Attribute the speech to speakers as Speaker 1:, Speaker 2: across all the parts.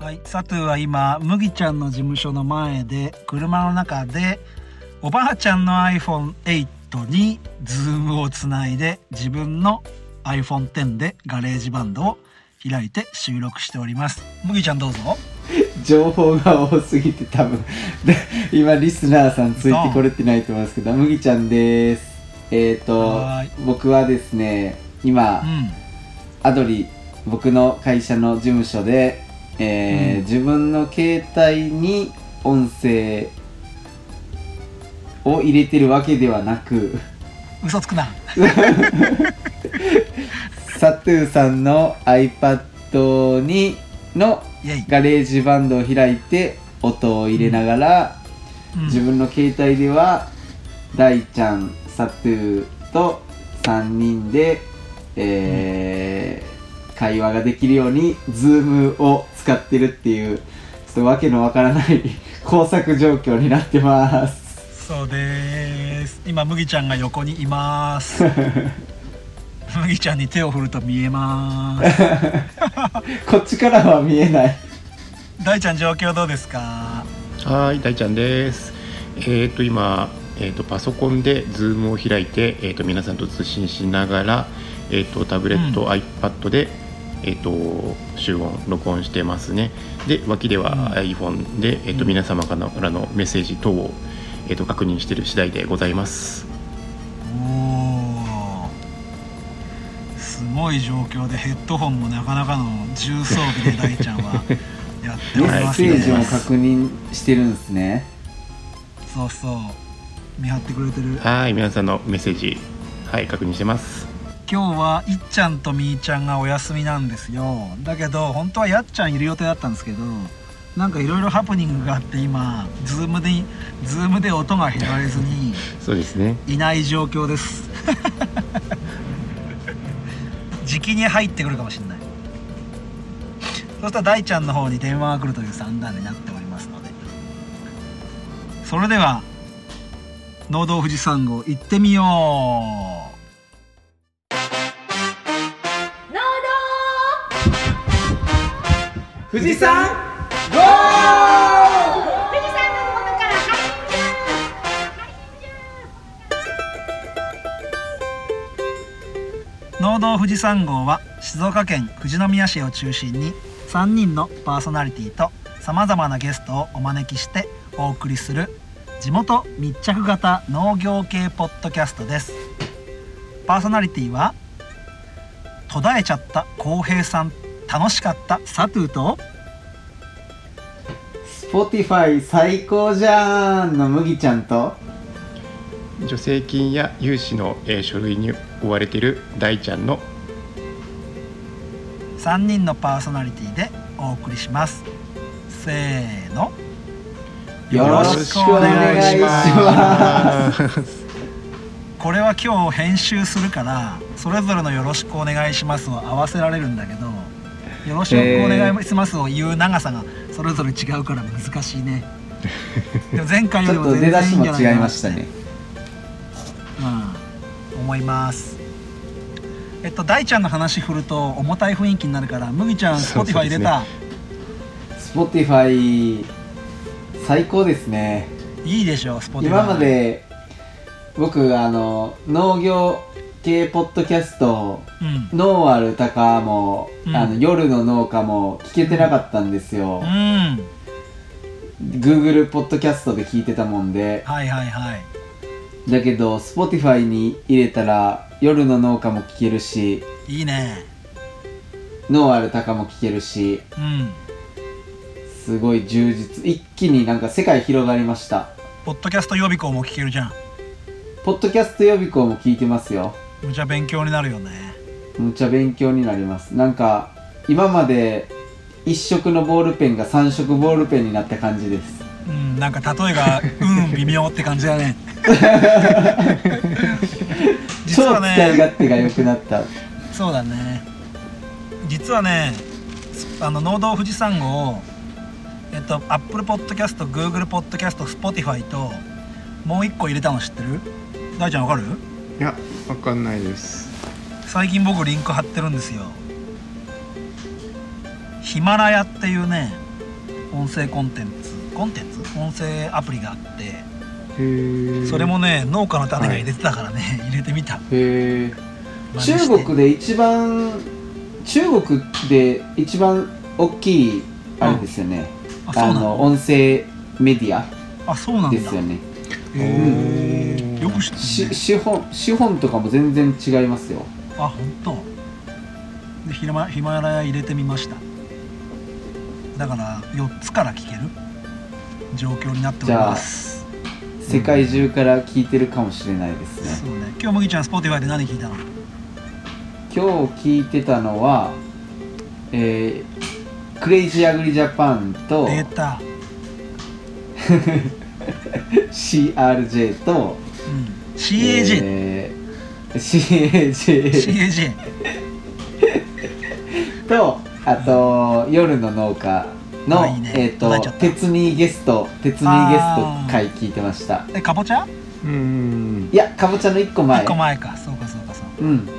Speaker 1: はい、サトゥは今麦ちゃんの事務所の前で車の中でおばあちゃんの iPhone8 にズームをつないで自分の iPhone10 でガレージバンドを開いて収録しております。麦ちゃんどうぞ。
Speaker 2: 情報が多すぎて多分で 今リスナーさんついてこれてないと思いますけど麦ちゃんです。えっ、
Speaker 1: ーい。
Speaker 2: 僕はですね今、
Speaker 1: うん。
Speaker 2: アドリ僕の会社の事務所で、えー
Speaker 1: うん。
Speaker 2: 自分の携帯に音声を入れてるわけではなく
Speaker 1: 嘘つくな。
Speaker 2: サトゥーさんの iPad にのガレージバンドを開いて音を入れながら、
Speaker 1: うん。
Speaker 2: 自分の携帯では大ちゃんサトゥーと3人で、えー会話ができるように Zoom を使ってるっていうちょっとわけのわからない 工作状況になってます。
Speaker 1: そうです。今麦ちゃんが横にいます。麦ちゃんに手を振ると見えます。
Speaker 2: こっちからは見えない。
Speaker 1: 大ちゃん状況どうですか？
Speaker 3: はい、大ちゃんです。えっ、と今、えっ、とパソコンでズームを開いて、えっ、と皆さんと通信しながら、えっ、とタブレット、
Speaker 1: うん。
Speaker 3: iPad でえっ、と集音録音してますね。で脇では
Speaker 1: うん
Speaker 3: iPhone でえっ、と
Speaker 1: うん
Speaker 3: 皆様からのメッセージ等をえっ、と確認している次第でございます。
Speaker 1: おおすごい状況でヘッドホンもなかなかの重装備で大ちゃんはやってお
Speaker 2: メッ
Speaker 1: りますね、
Speaker 2: セージも確認してるんですね
Speaker 1: そうそう見張ってくれてる
Speaker 3: はい、皆さんのメッセージはい確認してます。
Speaker 1: 今日はいっちゃんとみーちゃんがお休みなんですよ。だけど本当はやっちゃんいる予定だったんですけどなんかいろいろハプニングがあって今ズームでズームで音が拾われずに
Speaker 3: そうですね。
Speaker 1: いない状況です。時期に入ってくるかもしれない。そしたら大ちゃんの方に電話が来るという算段になっておりますので。それでは農道富士山号行ってみよう
Speaker 2: 富士山ゴー！
Speaker 4: 富士山の麓から
Speaker 1: 農道富士山号は静岡県富士宮市を中心に3人のパーソナリティとさまざまなゲストをお招きしてお送りする地元密着型農業系ポッドキャストです。パーソナリティは途絶えちゃった浩平さん。楽しかった？サトゥーと
Speaker 2: ？Spotify 最高じゃんの麦ちゃんと。
Speaker 3: 助成金や融資の、えー書類に追われている大ちゃんの。
Speaker 1: 3人のパーソナリティでお送りします。せーの。
Speaker 2: よろしくお願いします。
Speaker 1: これは今日編集するからそれぞれの「よろしくお願いします」を合わせられるんだけど「よろしくお願いします」を言う長さがそれぞれ違うから難しいね。でも前回よりも全
Speaker 2: ちょっと出だしも
Speaker 1: 然いいんじゃない
Speaker 2: ましたね。
Speaker 1: うん思います。えっと大ちゃんの話振ると重たい雰囲気になるから麦ちゃん
Speaker 3: そうそう
Speaker 1: Spotify 入れた、
Speaker 2: Spotify 最高ですね。
Speaker 1: いいでしょ Spotify
Speaker 2: 今まで僕あの農業系ポッドキャスト
Speaker 1: うん。
Speaker 2: ノーアルタカも、
Speaker 1: うん。
Speaker 2: あの夜の農家も聞けてなかったんですよ。
Speaker 1: う、ん。
Speaker 2: Google ポッドキャストで聞いてたもんで。
Speaker 1: はいはいはい。
Speaker 2: だけど Spotify に入れたら夜の農家も聞けるし
Speaker 1: いいね。
Speaker 2: ノーアルタカも聞けるし
Speaker 1: うん。
Speaker 2: すごい充実。一気になんか世界広がりました。
Speaker 1: ポッドキャスト予備校も聞けるじゃん。
Speaker 2: ポッドキャスト予備校も聞いてますよ
Speaker 1: むちゃ勉強になるよね。
Speaker 2: むっちゃ勉強になります。なんか今まで1色のボールペンが3色ボールペンになった感じです。
Speaker 1: うんなんか例えがうん微妙って感じだね。実
Speaker 2: 超
Speaker 1: は
Speaker 2: 使い
Speaker 1: ね
Speaker 2: 勝手が良くなった。
Speaker 1: そうだね。実はねあの農道富士山号をえっと Apple Podcast Google Podcast Spotify ともう一個入れたの知ってる？大ちゃんわかる？
Speaker 3: いやわかんないです。
Speaker 1: 最近僕リンク貼ってるんですよ。ヒマラヤっていうね音声コンテンツ。コンテンツ？音声アプリがあって。それもね農家の種が入れてたからね、入れてみた。
Speaker 2: へ中国で一番中国で一番大きいあれですよね、あ
Speaker 1: あそうなの？
Speaker 2: の音声メディア
Speaker 1: あそうなんだ。
Speaker 2: ですよね。
Speaker 1: へー
Speaker 2: し
Speaker 1: るね。
Speaker 2: 資本資本とかも全然違いますよ。
Speaker 1: あ本当。でヒマヒマラヤ入れてみました。だから4つから聞ける？状況になっております。
Speaker 2: 世界中から聞いてるかもしれないですね、
Speaker 1: そうね。今日麦ちゃん Spotify で何聞いたの？
Speaker 2: 今日聞いてたのはえー、クレイジーアグリジャパンと
Speaker 1: データ
Speaker 2: CRJ と、
Speaker 1: うん CAJ、
Speaker 2: えー CAJ
Speaker 1: CAJ
Speaker 2: とあと夜の農家の、
Speaker 1: あいいね。
Speaker 2: えっ、と
Speaker 1: 叩いちゃった
Speaker 2: 鉄にゲスト鉄にゲスト回聞いてました。
Speaker 1: えかぼちゃ？
Speaker 3: うん。
Speaker 2: いやかぼちゃの1個前。
Speaker 1: 1個前か。そうかそうかそう
Speaker 2: うん。
Speaker 1: 了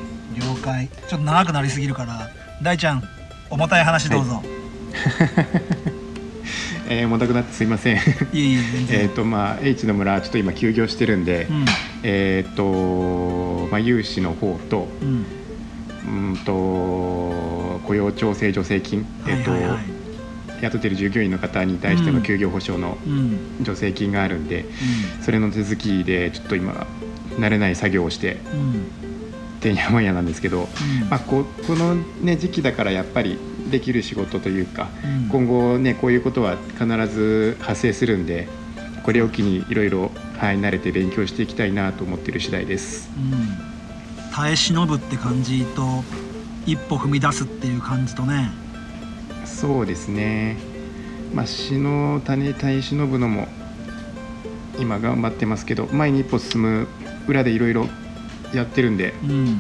Speaker 1: 解。ちょっと長くなりすぎるから大ちゃん重たい話どうぞ、
Speaker 3: えー、重たくなってすいません。
Speaker 1: い、えいえ全然。
Speaker 3: えっとまあ H の村ちょっと今休業してるんで、
Speaker 1: うん
Speaker 3: えっ、とまあ融資の方と
Speaker 1: うん。
Speaker 3: うんと雇用調整助成金、えっ、と、
Speaker 1: はいはい。はい
Speaker 3: 雇ってる従業員の方に対しての休業保障の
Speaker 1: うん。
Speaker 3: 助成金があるんで、それの手続きでちょっと今慣れない作業をして
Speaker 1: うんうん。
Speaker 3: てんやわんやなんですけど、
Speaker 1: うん。
Speaker 3: まあ、ここの、ね、時期だからやっぱりできる仕事というか
Speaker 1: うん。
Speaker 3: 今後ねこういうことは必ず発生するんでこれを機にいろいろはい慣れて勉強していきたいなと思ってる次第です。
Speaker 1: うん。耐え忍ぶって感じと一歩踏み出すっていう感じとね。
Speaker 3: そうですね。まあ詩の種耐え忍ぶのも今頑張ってますけど前に一歩進む裏でいろいろやってるんで
Speaker 1: うん。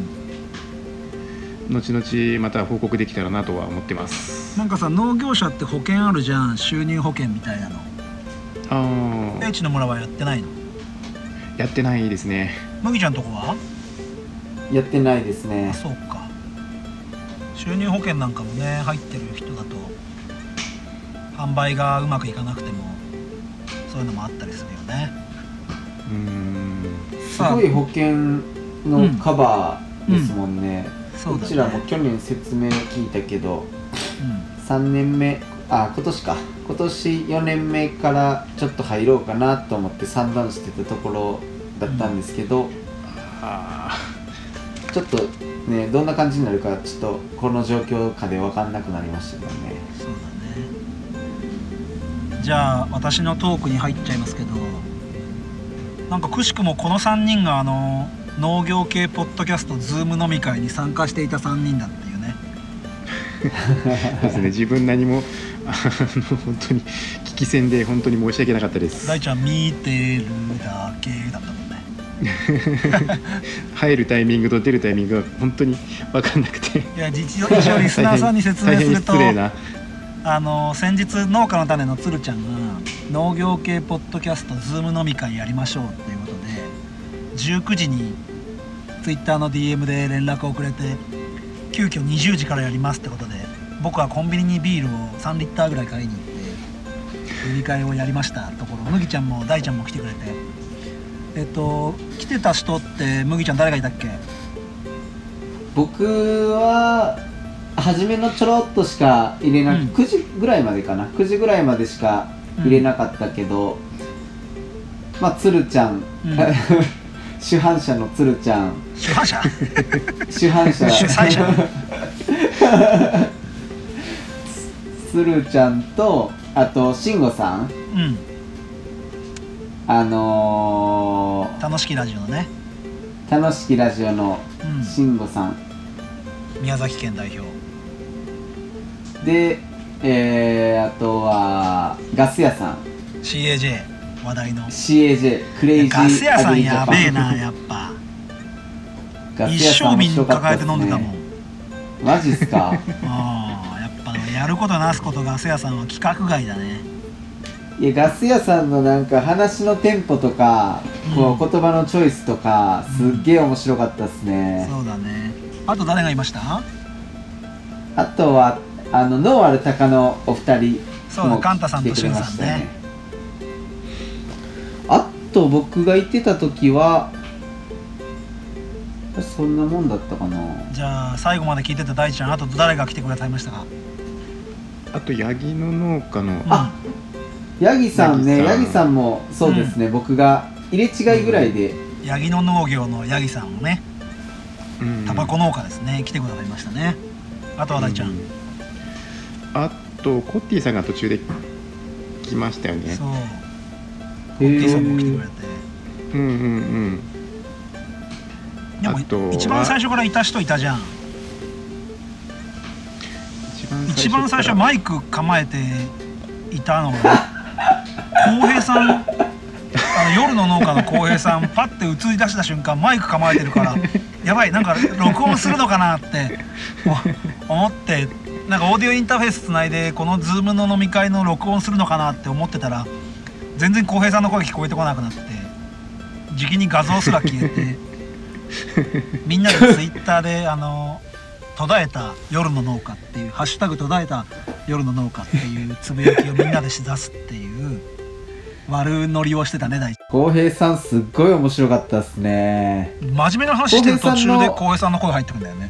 Speaker 3: 後々また報告できたらなとは思ってます。
Speaker 1: なんかさ農業者って保険あるじゃん。収入保険みたいなの
Speaker 3: ああ
Speaker 1: H の村はやってないの？
Speaker 3: やってないですね。
Speaker 1: 麦ちゃんとこは？
Speaker 2: やってないですね。
Speaker 1: あそうか。収入保険なんかもね入ってる人だと販売がうまくいかなくてもそういうのもあったりするよね。
Speaker 3: うーん。
Speaker 2: すごい保険のカバーですもんね、
Speaker 1: そうだね。
Speaker 2: こちらも去年説明聞いたけど
Speaker 1: うん。
Speaker 2: 3年目あ今年か今年4年目からちょっと入ろうかなと思って算段してたところだったんですけど、
Speaker 3: あ
Speaker 2: ちょっとねどんな感じになるかちょっとこの状況下で分かんなくなりましたけどね。
Speaker 1: そうだね。じゃあ私のトークに入っちゃいますけどなんかくしくもこの3人があの農業系ポッドキャストズーム飲み会に参加していた3人だっていうね。
Speaker 3: あですね。自分何もあの本当に聞き戦で本当に申し訳なかったです。
Speaker 1: 大ちゃん見てるだけだったもんね。
Speaker 3: 入るタイミングと出るタイミングが本当に分かんなくて。
Speaker 1: いや実は一応リスナーさんに説明すると
Speaker 3: 大変失礼な。
Speaker 1: あの先日農家の種のつるちゃんが農業系ポッドキャストズーム飲み会やりましょうっていうことで19時にツイッターの DM で連絡をくれて急遽20時からやりますってことで僕はコンビニにビールを3リッターぐらい買いに行って飲み会をやりましたところ麦ちゃんも大ちゃんも来てくれて。えっと来てた人って麦ちゃん誰がいたっけ？
Speaker 2: 僕は初めのちょろっとしか入れなく、
Speaker 1: うん。
Speaker 2: 9時ぐらいまでかな。9時ぐらいまでしか入れなかったけど、まあ鶴ちゃん、
Speaker 1: うん。
Speaker 2: 主犯者の鶴ちゃん。
Speaker 1: 主犯者？
Speaker 2: 主犯者。
Speaker 1: 主催者
Speaker 2: 鶴ちゃんとあと慎吾さん。
Speaker 1: うん。
Speaker 2: あの
Speaker 1: 楽しきラジオのね、
Speaker 2: ー、楽しきラジオの
Speaker 1: うん、
Speaker 2: 慎吾さん。
Speaker 1: 宮崎県代表。
Speaker 2: で、えー、あとはガス屋さん。
Speaker 1: CAJ 話題の。
Speaker 2: CAJ クレイジー
Speaker 1: ガス屋さんや
Speaker 2: アグリジャパン。
Speaker 1: べえなやっぱ。
Speaker 2: ガス
Speaker 1: 一
Speaker 2: 屋さん面
Speaker 1: 生瓶
Speaker 2: 白かっ
Speaker 1: 抱えて飲んでたもん。
Speaker 2: ね。マジっすか？
Speaker 1: ああやることなすことガス屋さんは規格外だね。
Speaker 2: いやガス屋さんのなんか話のテンポとか、こう言葉のチョイスとかすっげえ面白かったっすね、
Speaker 1: そうだね。あと誰がいました？
Speaker 2: あとはあのノーアルタカのお二人
Speaker 1: そうだ
Speaker 2: も
Speaker 1: カンタさんとシュンさんね。
Speaker 2: あと僕が行ってた時はそんなもんだったかな。
Speaker 1: じゃあ最後まで聞いてた大ちゃんあと誰が来てくれたいましたか？
Speaker 3: あとヤギの農家の
Speaker 2: あヤギさんね
Speaker 3: ヤギさん。
Speaker 2: ヤギさんもそうですね、僕が入れ違いぐらいで、
Speaker 1: うん。ヤギの農業のヤギさんもね
Speaker 3: うん。
Speaker 1: タバコ農家ですね来てくださいましたね。あとは大ちゃん、
Speaker 3: うあとコッティさんが途中で来ましたよね。
Speaker 1: そう。
Speaker 2: へ
Speaker 1: T さんも来てくれ
Speaker 2: ー
Speaker 1: て。
Speaker 3: うんうんうん。
Speaker 1: でも
Speaker 3: あとは
Speaker 1: 一番最初からいた人いたじゃん
Speaker 3: 一番
Speaker 1: 最初
Speaker 3: から
Speaker 1: マイク構えていたのが浩平さんあの夜の農家の浩平さんパッて映り出した瞬間マイク構えてるからやばいなんか録音するのかなって思ってなんかオーディオインターフェースつないでこのズームの飲み会の録音するのかなって思ってたら全然浩平さんの声聞こえてこなくなってじきに画像すら消えてみんなでツイッターであの途絶えた夜の農家っていう「ハッシュタグ途絶えた夜の農家」っていうつぶやきをみんなでしだすっていう悪ノリをしてたね大地。
Speaker 2: 浩平さんすっごい面白かったですね。
Speaker 1: 真面目な話してる途中で
Speaker 2: 浩平さんの
Speaker 1: 声入ってくんだよね。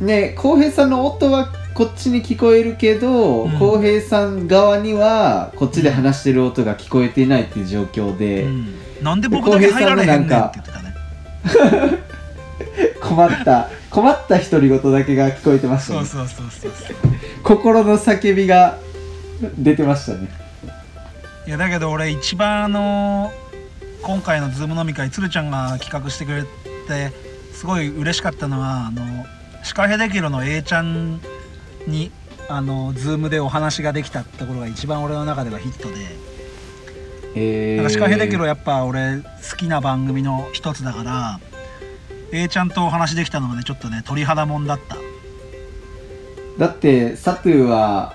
Speaker 2: ね浩平さんの音はこっちに聞こえるけど
Speaker 1: うん。
Speaker 2: 浩、平さん側にはこっちで話してる音が聞こえていないっていう状況で、
Speaker 1: うん。なんで僕だけ入られへんねんって言ってたね
Speaker 2: 困った困った独り言だけが聞こえてましたね。
Speaker 1: そうそうそうそうそう。
Speaker 2: 心の叫びが出てましたね。
Speaker 1: いやだけど俺一番あの今回のズーム飲み会鶴ちゃんが企画してくれてすごい嬉しかったのはあのシカヘデキロの A ちゃんにあのズームでお話ができたところが一番俺の中ではヒットで、
Speaker 2: え
Speaker 1: なんかシカヘデキロやっぱ俺好きな番組の一つだから A ちゃんとお話できたのがねちょっとね鳥肌もんだった。
Speaker 2: だってサトゥーは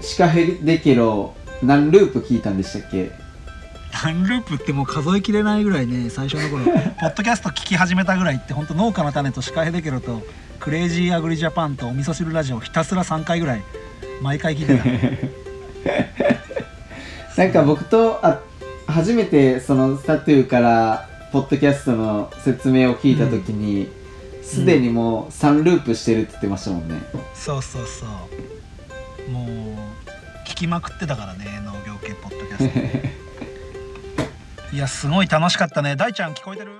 Speaker 2: シカヘデケロ何ループ聞いたんでしたっけ？
Speaker 1: 何ループってもう数えきれないぐらいね最初の頃。ポッドキャスト聞き始めたぐらいって本当農家の種とシカヘデケロとクレイジーアグリジャパンとお味噌汁ラジオひたすら3回ぐらい毎回聞いてた。
Speaker 2: なんか僕とあ初めてそのサトゥーからポッドキャストの説明を聞いた時にすで、にもう3ループしてるって言ってましたもんね。
Speaker 1: そうそうそう。もう聞きまくってたからね農業系ポッドキャスト。いやすごい楽しかったね。大ちゃん聞こえてる？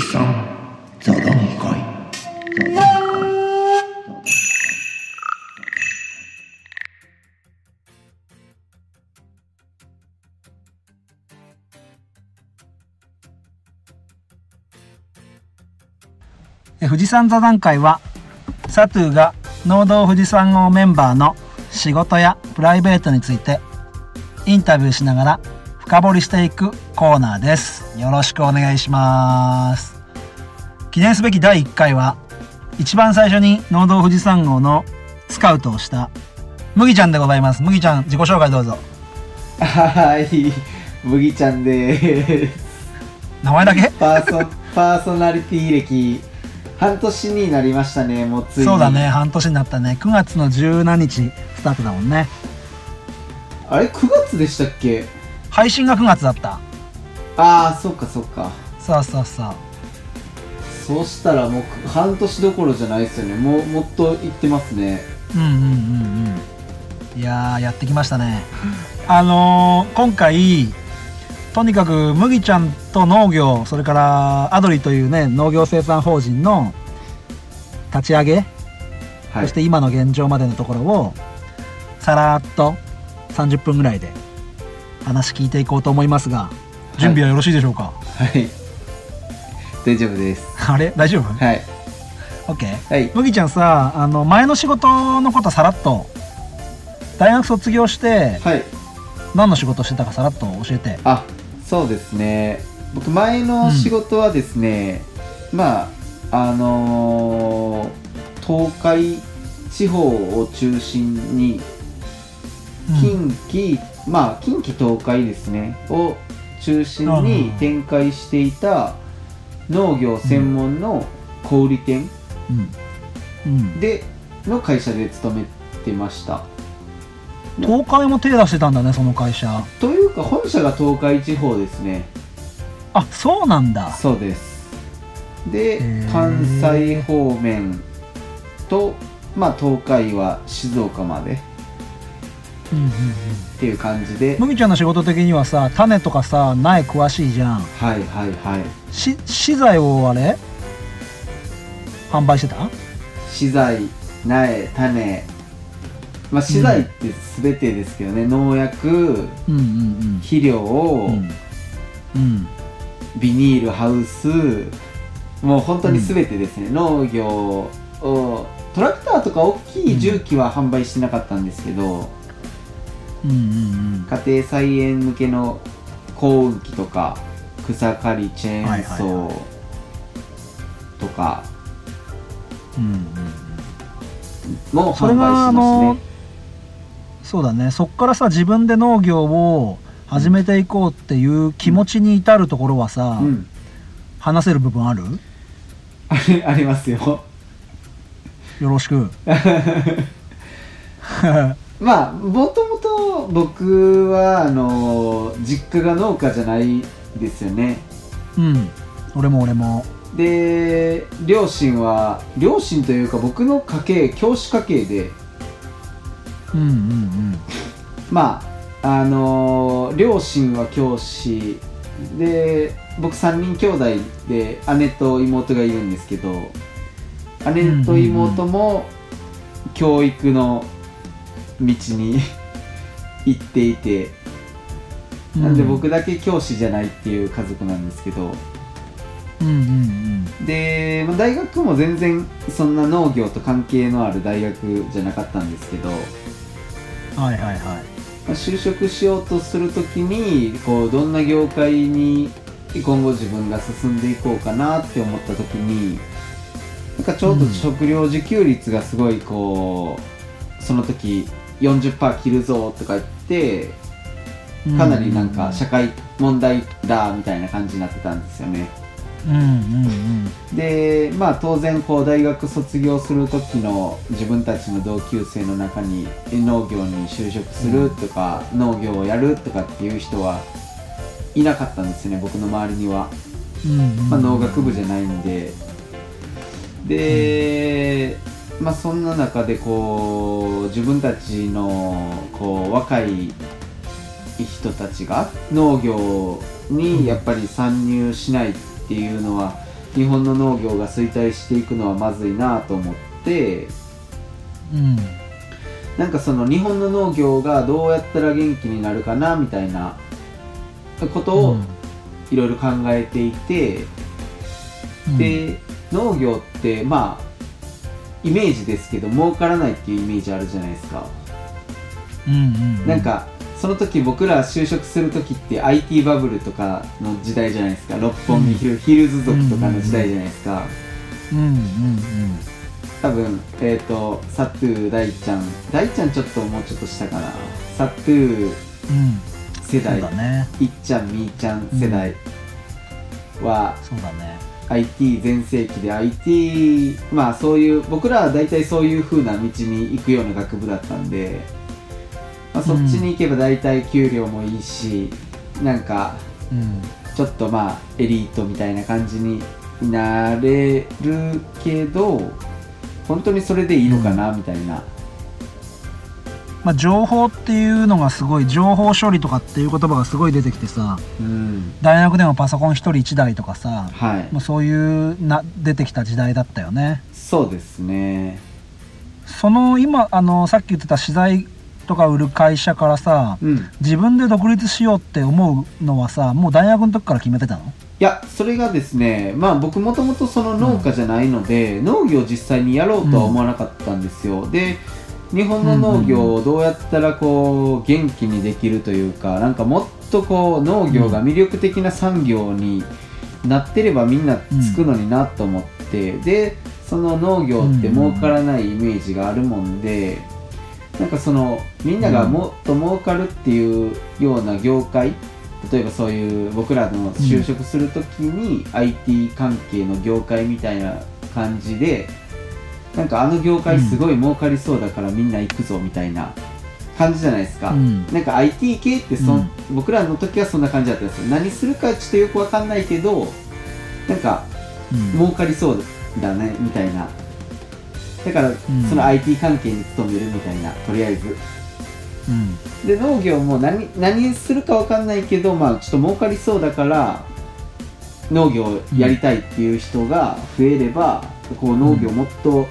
Speaker 5: 富士山座談会。
Speaker 1: 富士山座談会はサトゥが農道富士山号メンバーの仕事やプライベートについてインタビューしながら深掘りしていくコーナーです。よろしくお願いします。記念すべき第1回は一番最初に農道富士山号のスカウトをした麦ちゃんでございます。麦ちゃん自己紹介どうぞ。
Speaker 2: はい。麦ちゃんで
Speaker 1: 名前だけ？
Speaker 2: パーソパーソナリティ歴半年になりましたね。もうついに。
Speaker 1: そうだね。半年になったね。9月の17日スタートだもんね。
Speaker 2: あれ9月でしたっけ？
Speaker 1: 配信が9月だった。
Speaker 2: ああそっかそっか。
Speaker 1: そうそうそう。
Speaker 2: そうしたらもう半年どころじゃないですよね。もうもっといってますね。
Speaker 1: うんうんうんうん。いやーやってきましたね。あのー今回とにかく麦ちゃんと農業それからアドリというね農業生産法人の立ち上げ、
Speaker 2: はい。
Speaker 1: そして今の現状までのところをさらっと30分ぐらいで話聞いていこうと思いますが準備はよろしいでしょうか、
Speaker 2: はい。大丈夫です。
Speaker 1: あれ？大丈夫？
Speaker 2: はい
Speaker 1: ?OK
Speaker 2: はい。
Speaker 1: 麦ちゃんさあの前の仕事のことさらっと大学卒業して
Speaker 2: はい。
Speaker 1: 何の仕事してたかさらっと教えて。
Speaker 2: あそうですね。僕前の仕事はですね、まああのー東海地方を中心に近畿、まあ近畿東海ですねを中心に展開していた農業専門の小売店での会社で勤めてました。
Speaker 1: 東海も手出してたんだねその会社。
Speaker 2: というか本社が東海地方ですね。
Speaker 1: あそうなんだ。
Speaker 2: そうです。で関西方面とまあ東海は静岡まで。
Speaker 1: うんうんうん
Speaker 2: っていう感じで。
Speaker 1: 麦ちゃんの仕事的にはさ種とかさ苗詳しいじゃん。
Speaker 2: はいはいはい。
Speaker 1: し資材をあれ？販売してた？
Speaker 2: 資材苗種。まあ資材って全てですけどね、農薬
Speaker 1: うんうん
Speaker 2: 肥料、
Speaker 1: うん。うん。
Speaker 2: ビニールハウス。もう本当に全てですね、農業を。トラクターとか大きい重機は販売してなかったんですけど、
Speaker 1: うんうん
Speaker 2: 家庭菜園向けの耕運機とか草刈りチェーンソーとか。
Speaker 1: うんうんうん。
Speaker 2: も
Speaker 1: それ
Speaker 2: 販売
Speaker 1: があ
Speaker 2: します
Speaker 1: の
Speaker 2: ね。
Speaker 1: そうだね。そっからさ自分で農業を始めていこうっていう気持ちに至るところはさ、
Speaker 2: うん。
Speaker 1: 話せる部分ある？
Speaker 2: ありありますよ。
Speaker 1: よろしく。
Speaker 2: まあもともと僕はあの実家が農家じゃないですよね。
Speaker 1: うん。俺も俺も。
Speaker 2: で両親は両親というか僕の家系教師家系で
Speaker 1: うんうん
Speaker 2: まああの両親は教師。で僕3人兄弟で姉と妹がいるんですけど姉と妹も教育の道に行っていて
Speaker 1: うん。
Speaker 2: なんで僕だけ教師じゃないっていう家族なんですけど。
Speaker 1: うんうん
Speaker 2: で、まあ大学も全然そんな農業と関係のある大学じゃなかったんですけど、
Speaker 1: うんはいはいはい。
Speaker 2: まあ就職しようとするときにこうどんな業界に今後自分が進んでいこうかなって思ったときになんかちょうど食料自給率がすごいこうその時40%切るぞとか言ってかなりなんか社会問題だみたいな感じになってたんですよね。
Speaker 1: うんうんうん。
Speaker 2: でまあ当然こう大学卒業する時の自分たちの同級生の中に農業に就職するとか、農業をやるとかっていう人はいなかったんですよね僕の周りには、
Speaker 1: うんうん
Speaker 2: まあ、農学部じゃないんで。で、まあそんな中でこう自分たちのこう若い人たちが農業にやっぱり参入しないっていうのは日本の農業が衰退していくのはまずいなと思って
Speaker 1: うん。
Speaker 2: なんかその日本の農業がどうやったら元気になるかなみたいなことをいろいろ考えていて、
Speaker 1: うん。
Speaker 2: で農業ってまあイメージですけど儲からないっていうイメージあるじゃないですか、
Speaker 1: うんうん
Speaker 2: なんかその時僕ら就職する時って IT バブルとかの時代じゃないですか。六本木ヒル,、ヒルズ族とかの時代じゃないですか、
Speaker 1: うんうん
Speaker 2: 多分えっ、とサトゥー大ちゃん。大ちゃんちょっともうちょっと下かな。サトゥー
Speaker 1: うんうん。そう
Speaker 2: 世代、
Speaker 1: だね。
Speaker 2: いっちゃんみーちゃん世代は、
Speaker 1: そうだね
Speaker 2: IT 全盛期で IT まあそういう僕らは大体そういう風な道に行くような学部だったんで、まあ、そっちに行けば大体給料もいいし、なんか
Speaker 1: うん。
Speaker 2: ちょっとまあエリートみたいな感じになれるけど本当にそれでいいのかなみたいな、
Speaker 1: まあ情報っていうのがすごい情報処理とかっていう言葉がすごい出てきてさ
Speaker 2: うん。
Speaker 1: 大学でもパソコン一人一台とかさ
Speaker 2: はい。
Speaker 1: もうそういうな出てきた時代だったよね。
Speaker 2: そうですね。
Speaker 1: その今あのさっき言ってた資材とか売る会社からさ
Speaker 2: うん。
Speaker 1: 自分で独立しようって思うのはさもう大学の時から決めてたの？
Speaker 2: いやそれがですねまあ僕もともとその農家じゃないので、農業を実際にやろうとは思わなかったんですよ、で日本の農業をどうやったらこう元気にできるというかなんかもっとこう農業が魅力的な産業になってればみんなつくのになと思って、でその農業って儲からないイメージがあるもんで、なんかそのみんながもっと儲かるっていうような業界例えばそういう僕らの就職するときに IT 関係の業界みたいな感じでなんかあの業界すごい儲かりそうだからみんな行くぞみたいな感じじゃないですか、
Speaker 1: うん。
Speaker 2: なんか IT 系ってそん、僕らの時はそんな感じだったんですよ。何するかちょっとよくわかんないけどなんか
Speaker 1: うん。
Speaker 2: 儲かりそうだねみたいな。だから、
Speaker 1: ん。
Speaker 2: その IT 関係に勤めるみたいなとりあえず。
Speaker 1: うん。
Speaker 2: で農業も何何するかわかんないけどまあちょっと儲かりそうだから農業やりたいっていう人が増えれば、こう農業もっと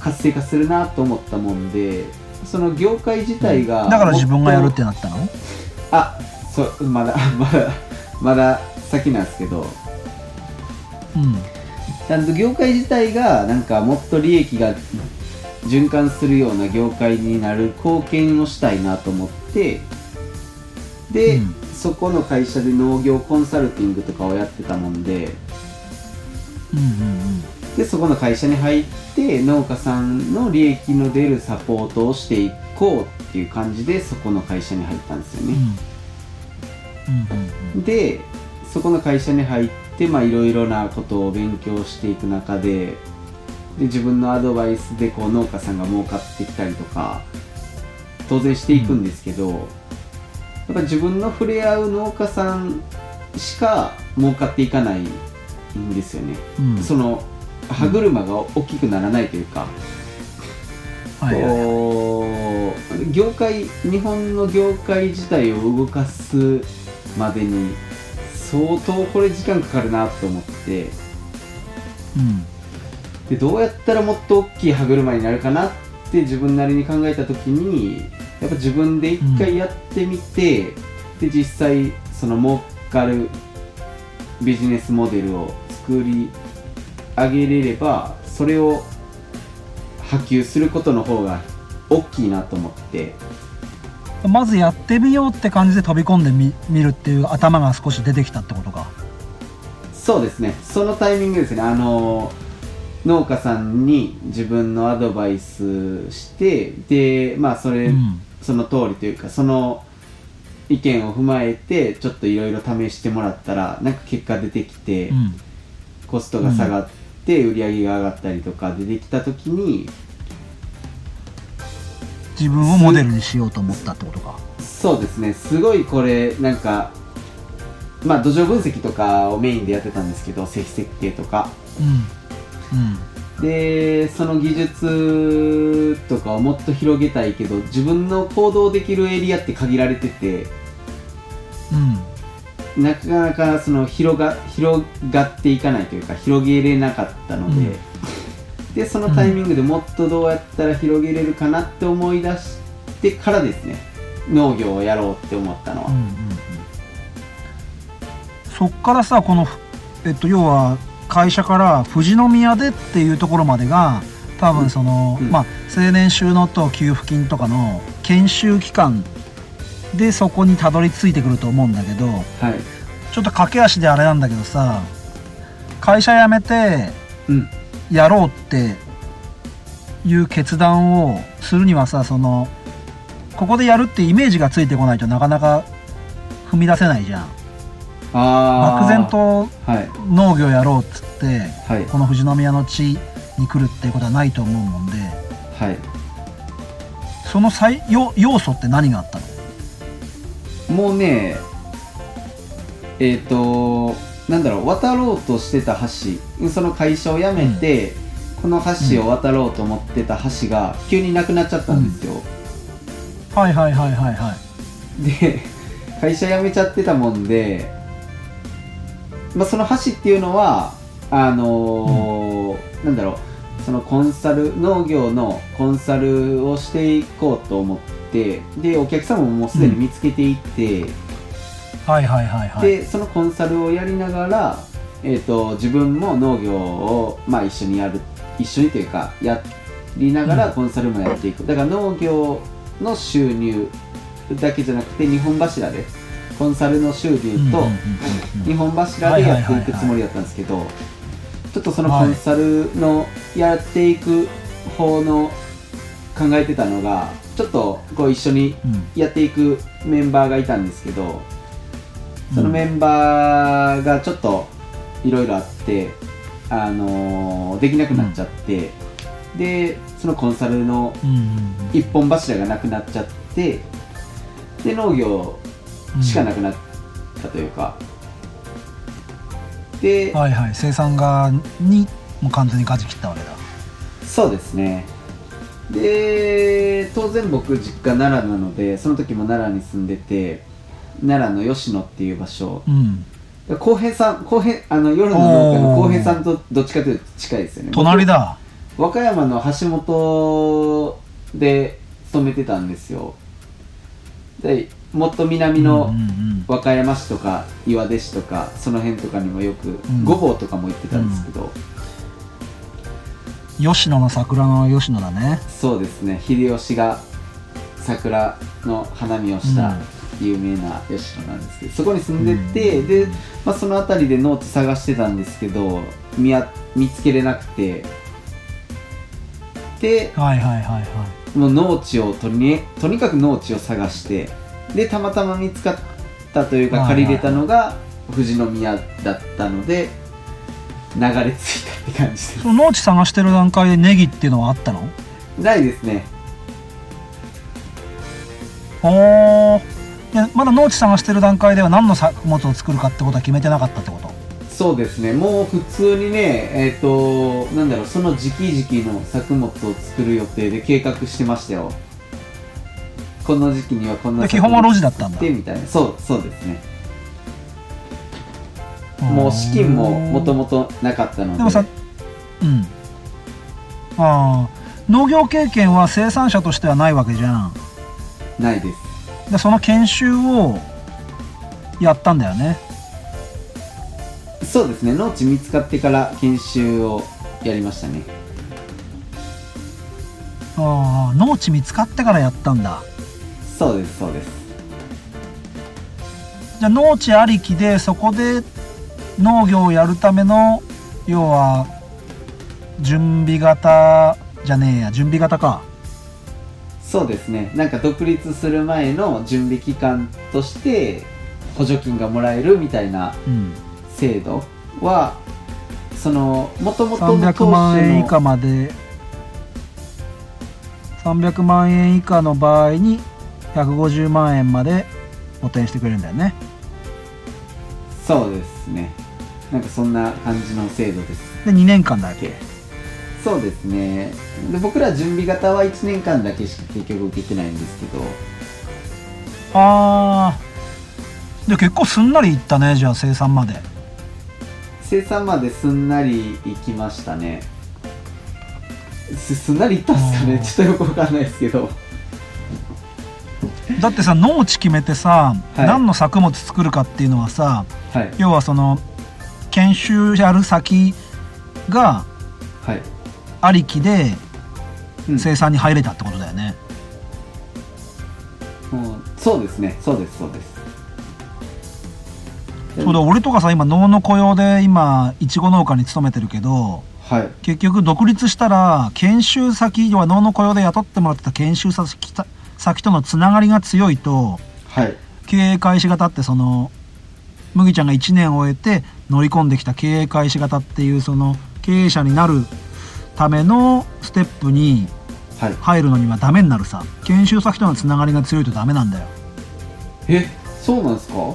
Speaker 2: 活性化するなと思ったもんでその業界自体が、
Speaker 1: だから自分がやるってなったの？
Speaker 2: あそうまだまだまだ先なんですけど。
Speaker 1: うん。
Speaker 2: ちゃんと業界自体がなんかもっと利益が循環するような業界になる貢献をしたいなと思ってで、
Speaker 1: うん。
Speaker 2: そこの会社で農業コンサルティングとかをやってたもんで
Speaker 1: うんうん
Speaker 2: でそこの会社に入って農家さんの利益の出るサポートをしていこうっていう感じでそこの会社に入ったんですよ
Speaker 1: うん。う
Speaker 2: ね、
Speaker 1: ん。うん。
Speaker 2: でそこの会社に入ってまあいろいろなことを勉強していく中でで自分のアドバイスでこう農家さんが儲かってきたりとか当然していくんですけど、やっぱ自分の触れ合う農家さんしか儲かっていかないんですよね、
Speaker 1: うんうん。
Speaker 2: その歯車が大きくならないというか、こう業界日本の業界自体を動かすまでに相当これ時間かかるなと思って
Speaker 1: うん。
Speaker 2: でどうやったらもっと大きい歯車になるかなって自分なりに考えた時にやっぱ自分で一回やってみて、で実際その儲かるビジネスモデルを作り上げれればそれを波及することの方が大きいなと思って。
Speaker 1: まずやってみようって感じで飛び込んでみ見るっていう頭が少し出てきたってことか。
Speaker 2: そうですね。そのタイミングですね。あの農家さんに自分のアドバイスしてでまあそれ、
Speaker 1: うん。
Speaker 2: その通りというかその意見を踏まえてちょっといろいろ試してもらったらなんか結果出てきて、
Speaker 1: うん。
Speaker 2: コストが下がって売り上げが上がったりとか出てきた時に
Speaker 1: 自分をモデルにしようと思ったってことか。
Speaker 2: そうですね。すごいこれなんかまあ土壌分析とかをメインでやってたんですけど積設計とか。
Speaker 1: うん。うん。
Speaker 2: でその技術とかをもっと広げたいけど自分の行動できるエリアって限られてて。
Speaker 1: うん
Speaker 2: なかなかその広が広がっていかないというか広げれなかったので、でそのタイミングでもっとどうやったら広げれるかなって思い出してからですね農業をやろうって思ったのは、
Speaker 1: うんうんうん。そっからさこのえっと要は会社から富士宮でっていうところまでが多分その、
Speaker 2: うん。
Speaker 1: まあ青年収納と給付金とかの研修期間でそこにたどり着いてくると思うんだけど
Speaker 2: はい。
Speaker 1: ちょっと駆け足であれなんだけどさ会社辞めて
Speaker 2: うん。
Speaker 1: やろうっていう決断をするにはさそのここでやるってイメージがついてこないとなかなか踏み出せないじゃん。漠然と
Speaker 2: はい
Speaker 1: 農業やろうっつって
Speaker 2: はい。
Speaker 1: この富士宮の地に来るっていうことはないと思うもんで
Speaker 2: はい。
Speaker 1: その最要要素って何があったの？
Speaker 2: もうねえっ、となんだろう渡ろうとしてた橋その会社を辞めて、この橋を渡ろうと思ってた橋が急になくなっちゃったんですよ、
Speaker 1: はいはいはいはいはい。
Speaker 2: で会社辞めちゃってたもんで、まあ、その橋っていうのはあのーなんだろうそのコンサル農業のコンサルをしていこうと思ってでお客様ももうすでに見つけていて、
Speaker 1: はいはいはいはい。
Speaker 2: でそのコンサルをやりながら、えー、と自分も農業を、まあ、一緒にやる一緒にというかやりながらコンサルもやっていく、だから農業の収入だけじゃなくて日本柱でコンサルの収入と
Speaker 1: うんうんうんうん。
Speaker 2: 日本柱でやっていくつもりだったんですけどちょっとそのコンサルのやっていく方の考えてたのがちょっとこう一緒に
Speaker 1: うん
Speaker 2: やっていくメンバーがいたんですけどそのメンバーがちょっといろいろあって、あのーできなくなっちゃって、でそのコンサルの
Speaker 1: うんうん
Speaker 2: 一本柱がなくなっちゃってで農業
Speaker 1: うん
Speaker 2: しかなくなったというか、で、
Speaker 1: はいはい。生産側にもう完全に舵切ったわけだ。
Speaker 2: そうですねで当然僕実家奈良なのでその時も奈良に住んでて奈良の吉野っていう場所。
Speaker 1: うん。
Speaker 2: 浩平さん浩平あの夜の農家の浩平さんとどっちかというと近いですよね。
Speaker 1: 隣だ。
Speaker 2: 僕和歌山の橋本で勤めてたんですよ。でもっと南の、和歌山市とか岩出市とかその辺とかにもよく、
Speaker 1: ん。
Speaker 2: ごぼうとかも行ってたんですけど、
Speaker 1: うん吉野の桜の吉野だね。
Speaker 2: そうですね。秀吉が桜の花見をした有名な吉野なんですけどそこに住んでて、で、まあ、その辺りで農地探してたんですけど見や見つけれなくて。で
Speaker 1: はいはいはいはい。
Speaker 2: もう農地をとにとにかく農地を探してでたまたま見つかったというか借りれたのが富士宮だったので流れ着いたって感じです。
Speaker 1: その農地探してる段階でネギっていうのはあったの？
Speaker 2: ないですね。
Speaker 1: おー。いやまだ農地探してる段階では何の作物を作るかってことは決めてなかったってこと？
Speaker 2: そうですね。もう普通にねえっ、となんだろうその時期時期の作物を作る予定で計画してましたよ。この時期にはこんな
Speaker 1: で基本は路地だったんだ。
Speaker 2: みたいな。そうそうですね。もう資金ももともとなかったので。
Speaker 1: でもさうん。ああ農業経験は生産者としてはないわけじゃん。
Speaker 2: ないです。
Speaker 1: でその研修をやったんだよね。
Speaker 2: そうですね。農地見つかってから研修をやりましたね。
Speaker 1: ああ農地見つかってからやったんだ。
Speaker 2: そうですそうです。
Speaker 1: じゃあ農地ありきでそこで農業をやるための要は準備型じゃねえや準備型か。
Speaker 2: そうですね。なんか独立する前の準備期間として補助金がもらえるみたいな
Speaker 1: うん。
Speaker 2: 制度はそのもともとの
Speaker 1: 300万円以下まで300万円以下の場合に150万円まで補填してくれるんだよね。
Speaker 2: そうですね。なんかそんな感じの制度です。
Speaker 1: で2年間だけ？
Speaker 2: そうですね。で僕ら準備型は1年間だけしか結局受けてないんですけど。
Speaker 1: ああで結構すんなりいったねじゃあ生産まで。
Speaker 2: 生産まですんなりいきましたね。すすんなりいったんですかね？ちょっとよくわかんないですけど。
Speaker 1: だってさ農地決めてさ、
Speaker 2: はい。
Speaker 1: 何の作物作るかっていうのはさ
Speaker 2: はい。
Speaker 1: 要はその研修やる先が
Speaker 2: はい、
Speaker 1: ありきで
Speaker 2: うん。
Speaker 1: 生産に入れたってことだよね、
Speaker 2: もうそうですね。そうです。そうです。
Speaker 1: そうだ俺とかさ今農の雇用で今いちご農家に勤めてるけど
Speaker 2: はい。
Speaker 1: 結局独立したら研修先要は農の雇用で雇ってもらってた研修先先とのつながりが強いと
Speaker 2: はい。
Speaker 1: 経営開始型ってその麦ちゃんが1年終えて乗り込んできた経営開始型っていうその経営者になるためのステップに
Speaker 2: はい。
Speaker 1: 入るのにはダメになるさ。研修先とのつながりが強いとダメなんだよ。
Speaker 2: えそうなんですか？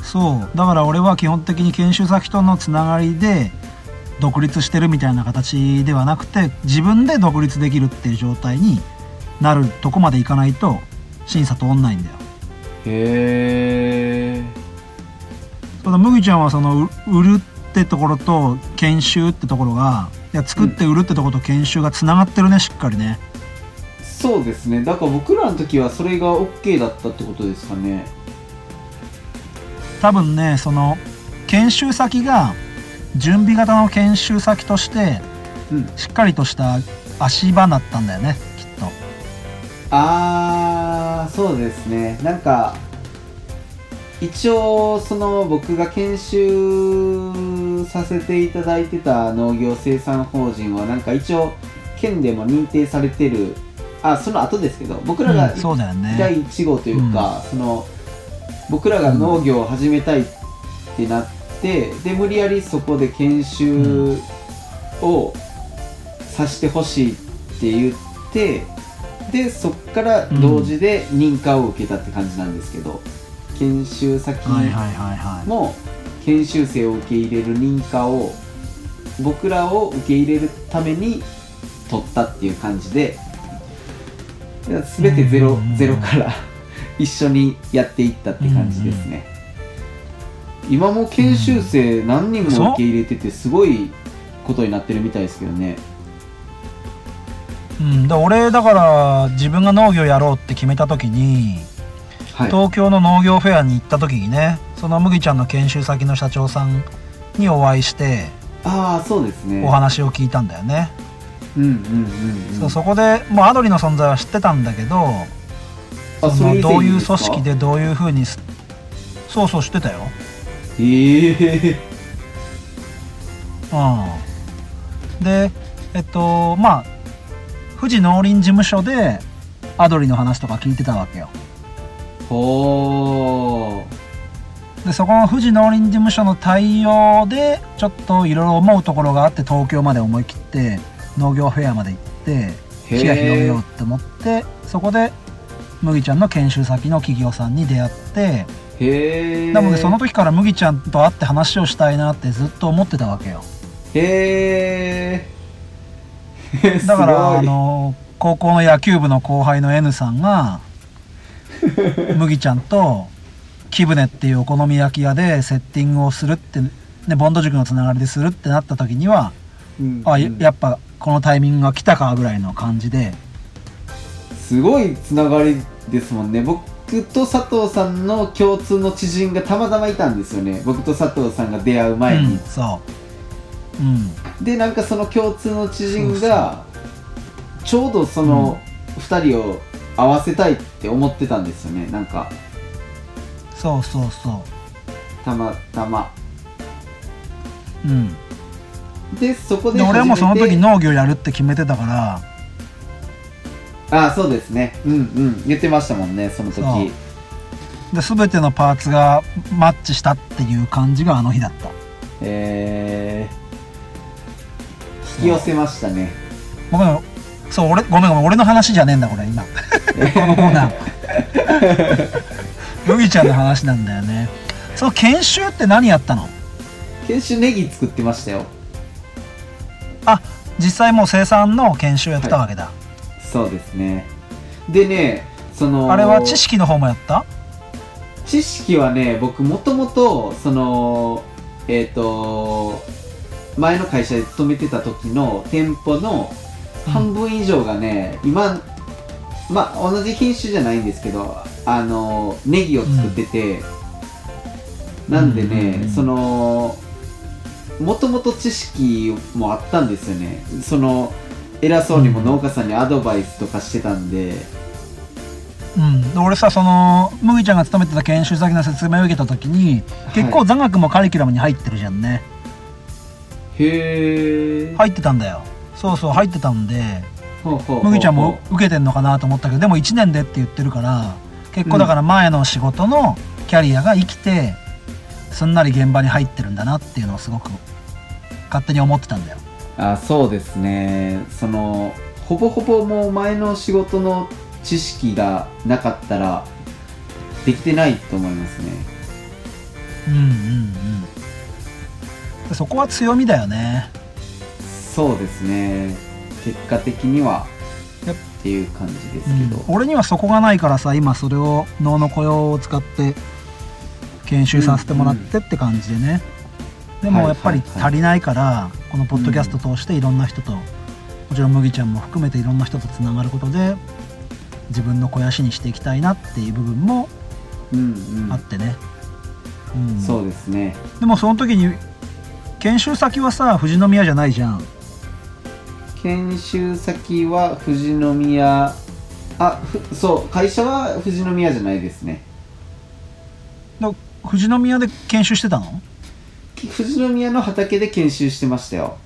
Speaker 1: そう。だから俺は基本的に研修先とのつながりで独立してるみたいな形ではなくて自分で独立できるっていう状態になるとこまでいかないと審査通んないんだよ。
Speaker 2: へえ
Speaker 1: ただ麦ちゃんはそのう売るってところと研修ってところがいや作って売るってところと研修がつながってるねしっかりね。
Speaker 2: そうですね。だから僕らの時はそれが OK だったってことですかね。
Speaker 1: 多分ねその研修先が準備型の研修先として
Speaker 2: うん。
Speaker 1: しっかりとした足場だったんだよねきっと。
Speaker 2: あーそうですね。なんか一応その僕が研修させていただいてた農業生産法人はなんか一応県でも認定されてる。あその後ですけど僕らが
Speaker 1: うんね。
Speaker 2: 第1号というか、その僕らが農業を始めたいってなって、で無理やりそこで研修をさせてほしいって言ってでそこから同時で認可を受けたって感じなんですけど、研修先も研修生を受け入れる認可を僕らを受け入れるために取ったっていう感じで全てゼロ,、
Speaker 1: うんうんうん。
Speaker 2: ゼロから 一緒にやっていったって感じですね、今も研修生何人も受け入れててすごいことになってるみたいですけどね。
Speaker 1: うん、で俺だから自分が農業やろうって決めた時に
Speaker 2: はい。
Speaker 1: 東京の農業フェアに行った時にねその麦ちゃんの研修先の社長さんにお会いして
Speaker 2: ああそうですね。
Speaker 1: お話を聞いたんだよね、
Speaker 2: うんうんうん、うん、
Speaker 1: そこでもうアドリの存在は知ってたんだけど
Speaker 2: あ
Speaker 1: そのどういう組織でどういうふうにすそうそう知ってたよ。
Speaker 2: ええ。
Speaker 1: うん。でえっとまあ富士農林事務所でアドリの話とか聞いてたわけよ。
Speaker 2: ほー
Speaker 1: でそこの富士農林事務所の対応でちょっといろいろ思うところがあって東京まで思い切って農業フェアまで行って視野広げようって思ってそこで麦ちゃんの研修先の企業さんに出会って
Speaker 2: へえ
Speaker 1: なのでその時から麦ちゃんと会って話をしたいなってずっと思ってたわけよ。
Speaker 2: へえ
Speaker 1: だからあの高校の野球部の後輩の N さんが 麦ちゃんと木舟っていうお好み焼き屋でセッティングをするって、ね、ボンド塾のつながりでするってなった時にはあややっぱこのタイミングが来たかぐらいの感じで。す
Speaker 2: ごいつながりですもんね。僕と佐藤さんの共通の知人がたまたまいたんですよね。僕と佐藤さんが出会う前に。
Speaker 1: うん、、そう。うん。
Speaker 2: でなんかその共通の知人がちょうどその2人を合わせたいって思ってたんですよね。なんか
Speaker 1: そうそうそ
Speaker 2: たまたま
Speaker 1: ううん。
Speaker 2: でそこで
Speaker 1: で俺はもうその時農業やるって決めてたから。
Speaker 2: あそうですね。うんうん。言ってましたもんねその時。
Speaker 1: で全てのパーツがマッチしたっていう感じがあの日だった。
Speaker 2: えー、引き寄せましたね。
Speaker 1: ごめんそう俺ごめんごめん俺の話じゃねえんだこれ今。このコーナー麦ちゃんの話なんだよね。その研修って何やったの？
Speaker 2: 研修ネギ作ってましたよ。
Speaker 1: あ実際もう生産の研修やったわけだ、
Speaker 2: そうですね。でねその
Speaker 1: あれは知識の方もやった？
Speaker 2: 知識はね僕もともとそのえっ、と前の会社で勤めてた時の店舗の半分以上がね、今まあ同じ品種じゃないんですけどあのネギを作ってて、なんでね、
Speaker 1: うんうんうん
Speaker 2: そのもともと知識もあったんですよね。その偉そうにも農家さんにアドバイスとかしてたんで、
Speaker 1: うん。で俺さその麦ちゃんが勤めてた研修先の説明を受けた時に結構座学もカリキュラムに入ってるじゃんね、
Speaker 2: へえ、
Speaker 1: 入ってたんだよ。そうそう入ってたんで麦ちゃんも受けてんのかなと思ったけどでも1年でって言ってるから結構だから前の仕事のキャリアが生きてすんなり現場に入ってるんだなっていうのをすごく勝手に思ってたんだよ。
Speaker 2: あそうですね。そのほぼほぼもう前の仕事の知識がなかったらできてないと思いますね。
Speaker 1: うんうんうん。でそこは強みだよね。
Speaker 2: そうですね。結果的には。
Speaker 1: やっ
Speaker 2: っていう感じです
Speaker 1: うん。
Speaker 2: けど、
Speaker 1: 俺にはそこがないからさ今それを脳の雇用を使って研修させてもらってって感じでね、でもやっぱり足りないからこのポッドキャスト通していろんな人と、もちろん麦ちゃんも含めていろんな人とつながることで自分の肥やしにしていきたいなっていう部分も
Speaker 2: うんうん。
Speaker 1: あってね、うん。
Speaker 2: そうですね。
Speaker 1: でもその時に研修先はさ富士宮じゃないじゃん
Speaker 2: 研修先は富士宮。あふそう会社は富士宮じゃないですね。
Speaker 1: だ富士宮で研修してたの？
Speaker 2: 富士宮の畑で研修してましたよ。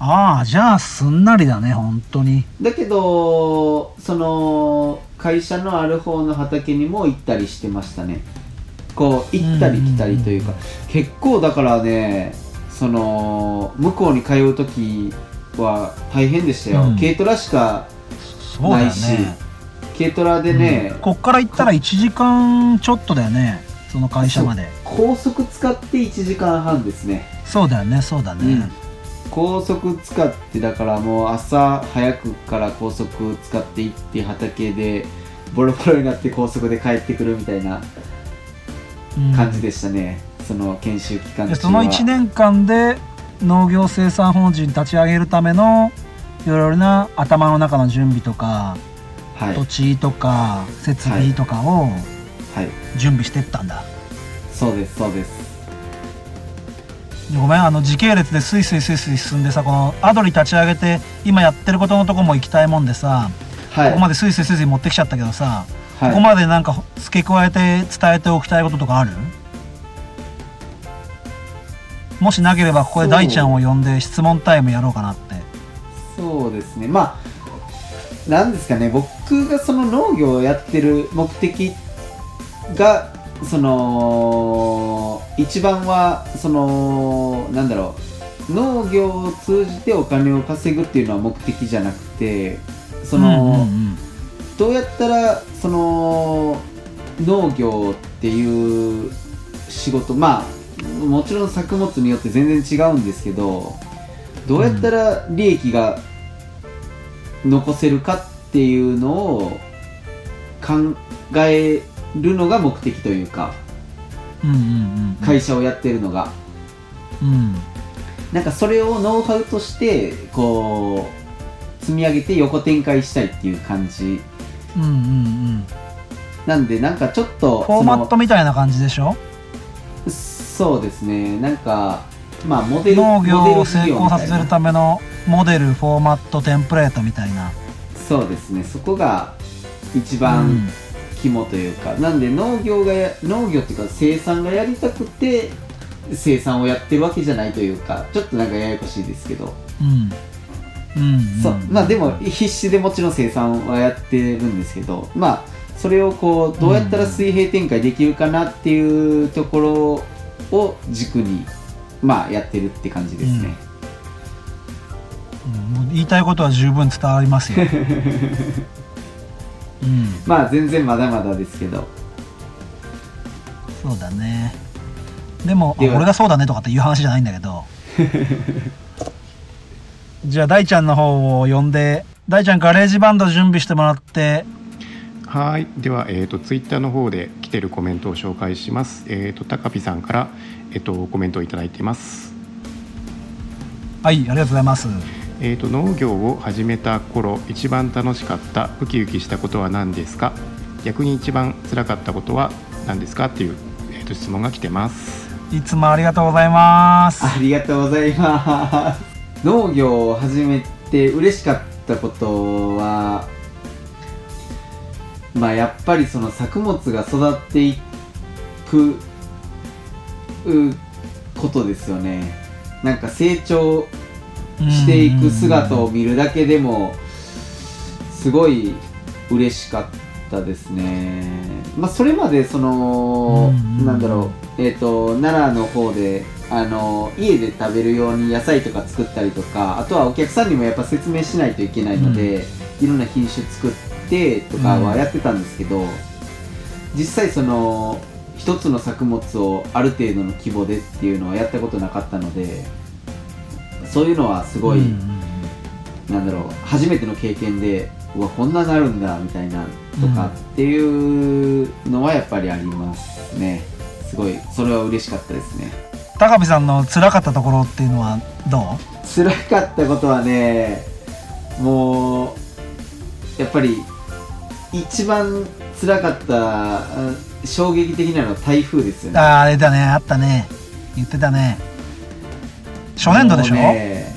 Speaker 1: ああじゃあすんなりだね本当に。
Speaker 2: だけどその会社のある方の畑にも行ったりしてましたね。こう行ったり来たりというか、結構だからねその向こうに通う時は大変でしたよ、
Speaker 1: うん。
Speaker 2: 軽トラしかないし
Speaker 1: ね
Speaker 2: 軽トラでね
Speaker 1: うん、こっから行ったら1時間ちょっとだよね。その会社まで。
Speaker 2: 高速使って1時間半ですね。
Speaker 1: そうだよねそうだね、
Speaker 2: 高速使ってだからもう朝早くから高速使って行って畑でボロボロになって高速で帰ってくるみたいな
Speaker 1: うん。
Speaker 2: 感じでしたね、その研修期間中は。
Speaker 1: でその1年間で農業生産法人立ち上げるためのいろいろな頭の中の準備とか、
Speaker 2: はい。
Speaker 1: 土地とか設備とかを
Speaker 2: はい。
Speaker 1: 準備してったんだ、
Speaker 2: そうですそうです。
Speaker 1: ごめんあの時系列でスイスイスイスイ進んでさこのアドリ立ち上げて今やってることのとこも行きたいもんでさ、
Speaker 2: はい。
Speaker 1: ここまでスイスイスイスイ持ってきちゃったけどさ、
Speaker 2: はい。
Speaker 1: ここまでなんか付け加えて伝えておきたいこととかある？もしなければここで大ちゃんを呼んで質問タイムやろうかなって。
Speaker 2: そうですね。まあなんですかね。僕がその農業をやってる目的がその一番はそのなんだろう農業を通じてお金を稼ぐっていうのは目的じゃなくてその、
Speaker 1: うんうんうん
Speaker 2: どうやったらその農業っていう仕事まあもちろん作物によって全然違うんですけどどうやったら利益が残せるかっていうのを考えるのが目的というか
Speaker 1: うんうんうん
Speaker 2: 会社をやってるのが。
Speaker 1: うん。
Speaker 2: なんかそれをノウハウとしてこう積み上げて横展開したいっていう感じ。
Speaker 1: うんうんうん。
Speaker 2: なんでなんかちょっと
Speaker 1: フォーマットみたいな感じでしょ？
Speaker 2: そうですね。なんかまあモデル
Speaker 1: 農業を成功させるためのモデルフォーマットテンプレートみたいな。
Speaker 2: そうですね。そこが一
Speaker 1: う
Speaker 2: 番
Speaker 1: ん。
Speaker 2: 肝というか、なんで農業がや農業っていうか生産がやりたくて生産をやってるわけじゃないというかちょっとなんかややこしいですけど、
Speaker 1: うん。うんうん。
Speaker 2: そう。まあでも必死でもちろん生産はやってるんですけど。まあそれをこうどうやったら水平展開できるかなっていうところを軸にまあやってるって感じですね、
Speaker 1: うんもう言いたいことは十分伝わりますよ。うん。
Speaker 2: まあ全然まだまだですけど。
Speaker 1: そうだね。でも俺がそうだねとかっていう話じゃないんだけど。じゃあ大ちゃんの方を呼んで大ちゃんガレージバンド準備してもらって。
Speaker 3: はい。では、えー、とツイッターの方で来てるコメントを紹介します。えっ、と高ピさんから、えー、とコメントをいただいています。
Speaker 1: はいありがとうございます。
Speaker 3: えー、と農業を始めた頃一番楽しかったウキウキしたことは何ですか？逆に一番辛かったことは何ですか？っていう、えー、と質問が来てます。
Speaker 1: いつもありがとうございます。
Speaker 2: ありがとうございます。農業を始めて嬉しかったことはまあやっぱりその作物が育っていくうことですよね。なんか成長していく姿を見るだけでもすごい嬉しかったですね。まあそれまでその
Speaker 1: うん
Speaker 2: なんだろうえっ、と奈良の方であの家で食べるように野菜とか作ったりとかあとはお客さんにもやっぱ説明しないといけないので、いろんな品種作ってとかはやってたんですけど、実際その一つの作物をある程度の規模でっていうのはやったことなかったのでそういうのはすごい、
Speaker 1: うんうん
Speaker 2: なんだろう初めての経験でうわこんななるんだみたいなとかっていうのはやっぱりありますね。すごいそれは嬉しかったですね。
Speaker 1: 高見さんの辛かったところっていうのはどう？
Speaker 2: 辛かったことはねもうやっぱり一番辛かったあ衝撃的なのは台風ですよね。
Speaker 1: あーあれだね。あったね。言ってたね。初年度でしょ、
Speaker 2: ね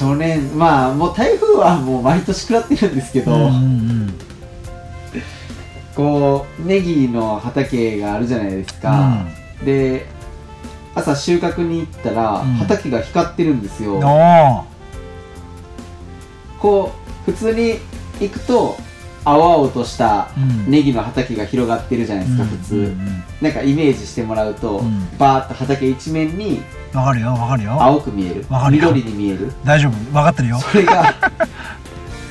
Speaker 2: 初年まあもう台風はもう毎年食らってるんですけど、
Speaker 1: うんうん
Speaker 2: こうネギの畑があるじゃないですか、で朝収穫に行ったら、
Speaker 1: うん。
Speaker 2: 畑が光ってるんですよ。
Speaker 1: おお
Speaker 2: こう普通に行くと青々とした
Speaker 1: うん。
Speaker 2: ネギの畑が広がってるじゃないですか、普通、
Speaker 1: うんうん
Speaker 2: なんかイメージしてもらうと、
Speaker 1: うん。
Speaker 2: バーッと畑一面に
Speaker 1: わかるよわかるよ。
Speaker 2: 青く見える。緑に見える。
Speaker 1: 大丈夫？分かってるよ。
Speaker 2: それが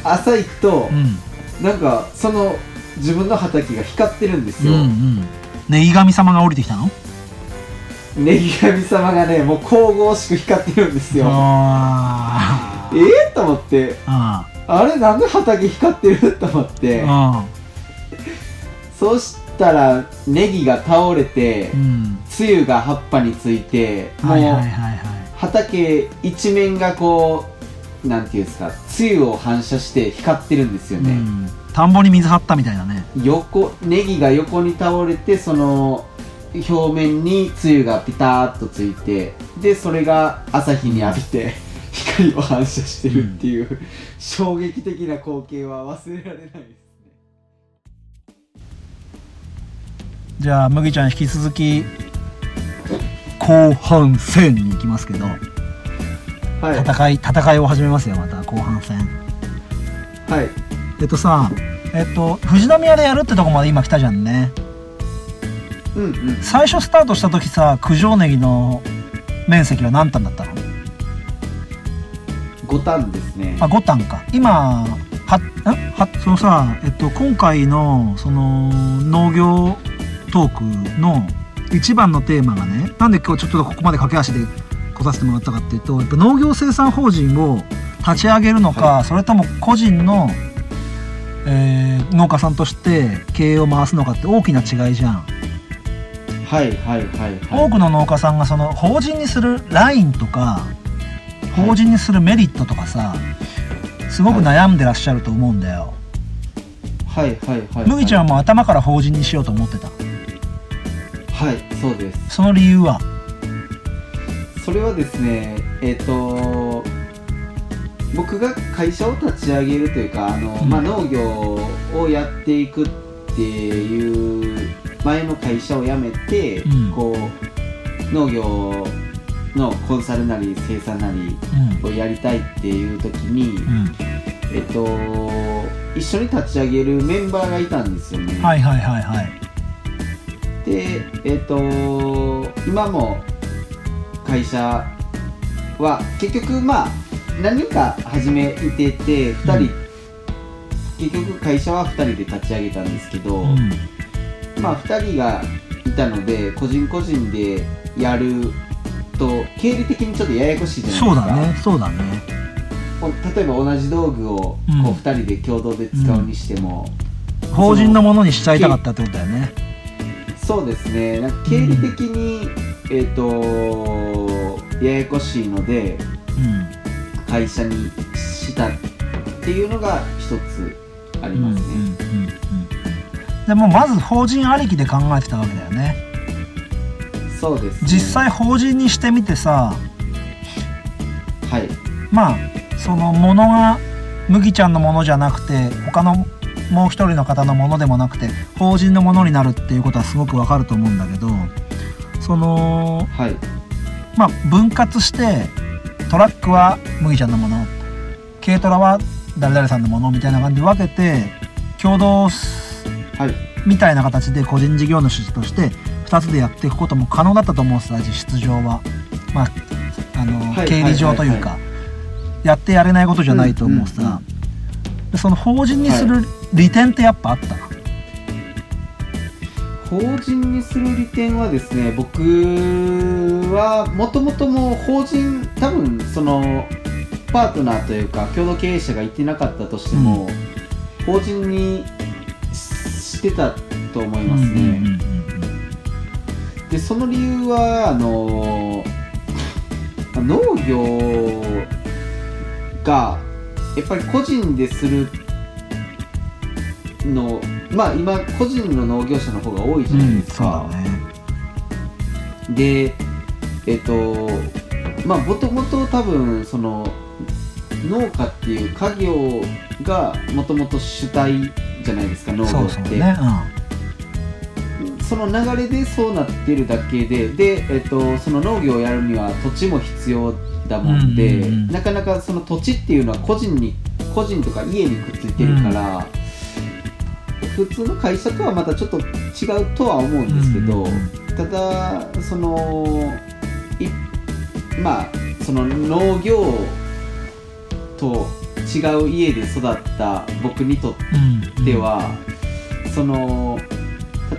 Speaker 2: 朝行くと
Speaker 1: う、ん。
Speaker 2: なんかその自分の畑が光ってるんです
Speaker 1: うん
Speaker 2: よ、
Speaker 1: うん。ネギ神様が降りてきたの？
Speaker 2: ネギ神様がねもう神々しく光ってるんですよ。
Speaker 1: あ
Speaker 2: ええと思って。
Speaker 1: あ
Speaker 2: あれなんで畑光ってる？と思って。
Speaker 1: あ
Speaker 2: そしたらネギが倒れて
Speaker 1: うん。
Speaker 2: つゆが葉っぱについても
Speaker 1: はいはいうはいはい。
Speaker 2: 畑一面がこうなんていうんですかつゆを反射して光ってるんですよね、
Speaker 1: うん。田んぼに水張ったみたいなね。
Speaker 2: 横ネギが横に倒れてその表面につゆがピターッとついてでそれが朝日に浴びて光を反射してるっていう、衝撃的な光景は忘れられないですね。
Speaker 1: じゃあ麦ちゃん引き続き後半戦に行きますけど。
Speaker 2: はい。
Speaker 1: 戦い戦いを始めますよまた後半戦。
Speaker 2: はい。
Speaker 1: えっとさえっと富士宮でやるってとこまで今来たじゃんね。
Speaker 2: うんうん。
Speaker 1: 最初スタートした時さ九条ネギの面積は何単だったの？
Speaker 2: 五反ですね。
Speaker 1: あ5単か。今はん？はそのさえっと今回のその農業トークの一番のテーマがねなんで今日ちょっとここまで駆け足で来させてもらったかっていうとやっぱ農業生産法人を立ち上げるのか、
Speaker 2: は
Speaker 1: それとも個人の、えー農家さんとして経営を回すのかって大きな違いじゃん。
Speaker 2: はいはいはいはい。
Speaker 1: 多くの農家さんがその法人にするラインとか法人にするメリットとかさすごく悩んでらっしゃると思うんだよ。
Speaker 2: はいはいはい。
Speaker 1: 麦ちゃんも頭から法人にしようと思ってた？
Speaker 2: はいそうです。
Speaker 1: その理由は？
Speaker 2: それはですねえっ、と僕が会社を立ち上げるというかあの、
Speaker 1: うん。
Speaker 2: まあ、農業をやっていくっていう前の会社を辞めて、
Speaker 1: うん。
Speaker 2: こう農業のコンサルなり生産なり
Speaker 1: うん。
Speaker 2: をやりたいっていう時に、
Speaker 1: うん。
Speaker 2: えっと一緒に立ち上げるメンバーがいたんですよね。
Speaker 1: はいはいはいはい。
Speaker 2: でえっ、と今も会社は結局まあ何人か始めてて2人、
Speaker 1: うん。
Speaker 2: 結局会社は2人で立ち上げたんですけど、
Speaker 1: うん。
Speaker 2: まあ2人がいたので個人個人でやると経理的にちょっとややこしいじゃないですか。
Speaker 1: そうだねそうだね。
Speaker 2: お例えば同じ道具をこう
Speaker 1: うん。
Speaker 2: 2人で共同で使うにしても、
Speaker 1: 法人のものにしちゃいたかったってことだよね。
Speaker 2: そうですね。なんか経理的に、えっ、とややこしいので
Speaker 1: うん。
Speaker 2: 会社にしたっていうのが一つありますね、
Speaker 1: うんうんうんうん。でもまず法人ありきで考えてたわけだよね
Speaker 2: そうです、ね、
Speaker 1: 実際法人にしてみてさ
Speaker 2: はい。
Speaker 1: まあそのものが麦ちゃんのものじゃなくて他のもう一人の方のものでもなくて法人のものになるっていうことはすごくわかると思うんだけどその
Speaker 2: はい。
Speaker 1: まあ分割してトラックは麦ちゃんのもの軽トラは誰々さんのものみたいな感じで分けて共同
Speaker 2: はい。
Speaker 1: みたいな形で個人事業主として2つでやっていくことも可能だったと思うんです実質上は。まああの、
Speaker 2: はい
Speaker 1: 経理上というか、やってやれないことじゃないと思うさ、
Speaker 2: うんうん。う
Speaker 1: その法人にする利点ってやっぱあった、
Speaker 2: 法人にする利点はですね僕はもともともう法人多分そのパートナーというか共同経営者がいてなかったとしても、法人にししてたと思いますね、
Speaker 1: うんうんうんうん
Speaker 2: でその理由はあの農業がやっぱり個人でするのまあ今個人の農業者の方が多いじゃないです
Speaker 1: そう
Speaker 2: か、
Speaker 1: だね。
Speaker 2: でえっとまあもともと多分その農家っていう家業がもともと主体じゃないですか農業って。
Speaker 1: そうそうね、
Speaker 2: そその流れでそうなってるだけでで、えっと、その農業をやるには土地も必要だもんで、
Speaker 1: うんうんうん。
Speaker 2: なかなかその土地っていうのは個人に個人とか家にくっついてるから、普通の会社とはまたちょっと違うとは思うんですけど、
Speaker 1: うん
Speaker 2: ただそのいまあその農業と違う家で育った僕にとって
Speaker 1: うん。
Speaker 2: では、その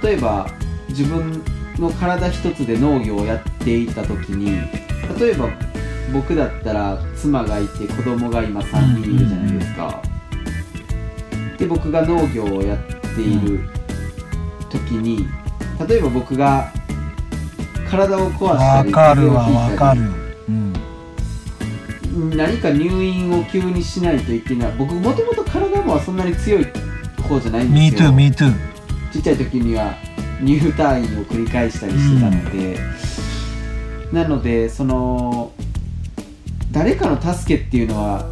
Speaker 2: 例えば自分の体一つで農業をやっていた時に例えば僕だったら妻がいて子供が今3人いるじゃないですか。で僕が農業をやっている時に例えば僕が体を壊したり
Speaker 1: わかるわ
Speaker 2: 風邪をひいた
Speaker 1: うん。
Speaker 2: 何か入院を急にしないといけない。僕もともと体もそんなに強い方じゃないんですよ。ちっちゃい時には入退院を繰り返したりしてたので、なのでその誰かの助けっていうのは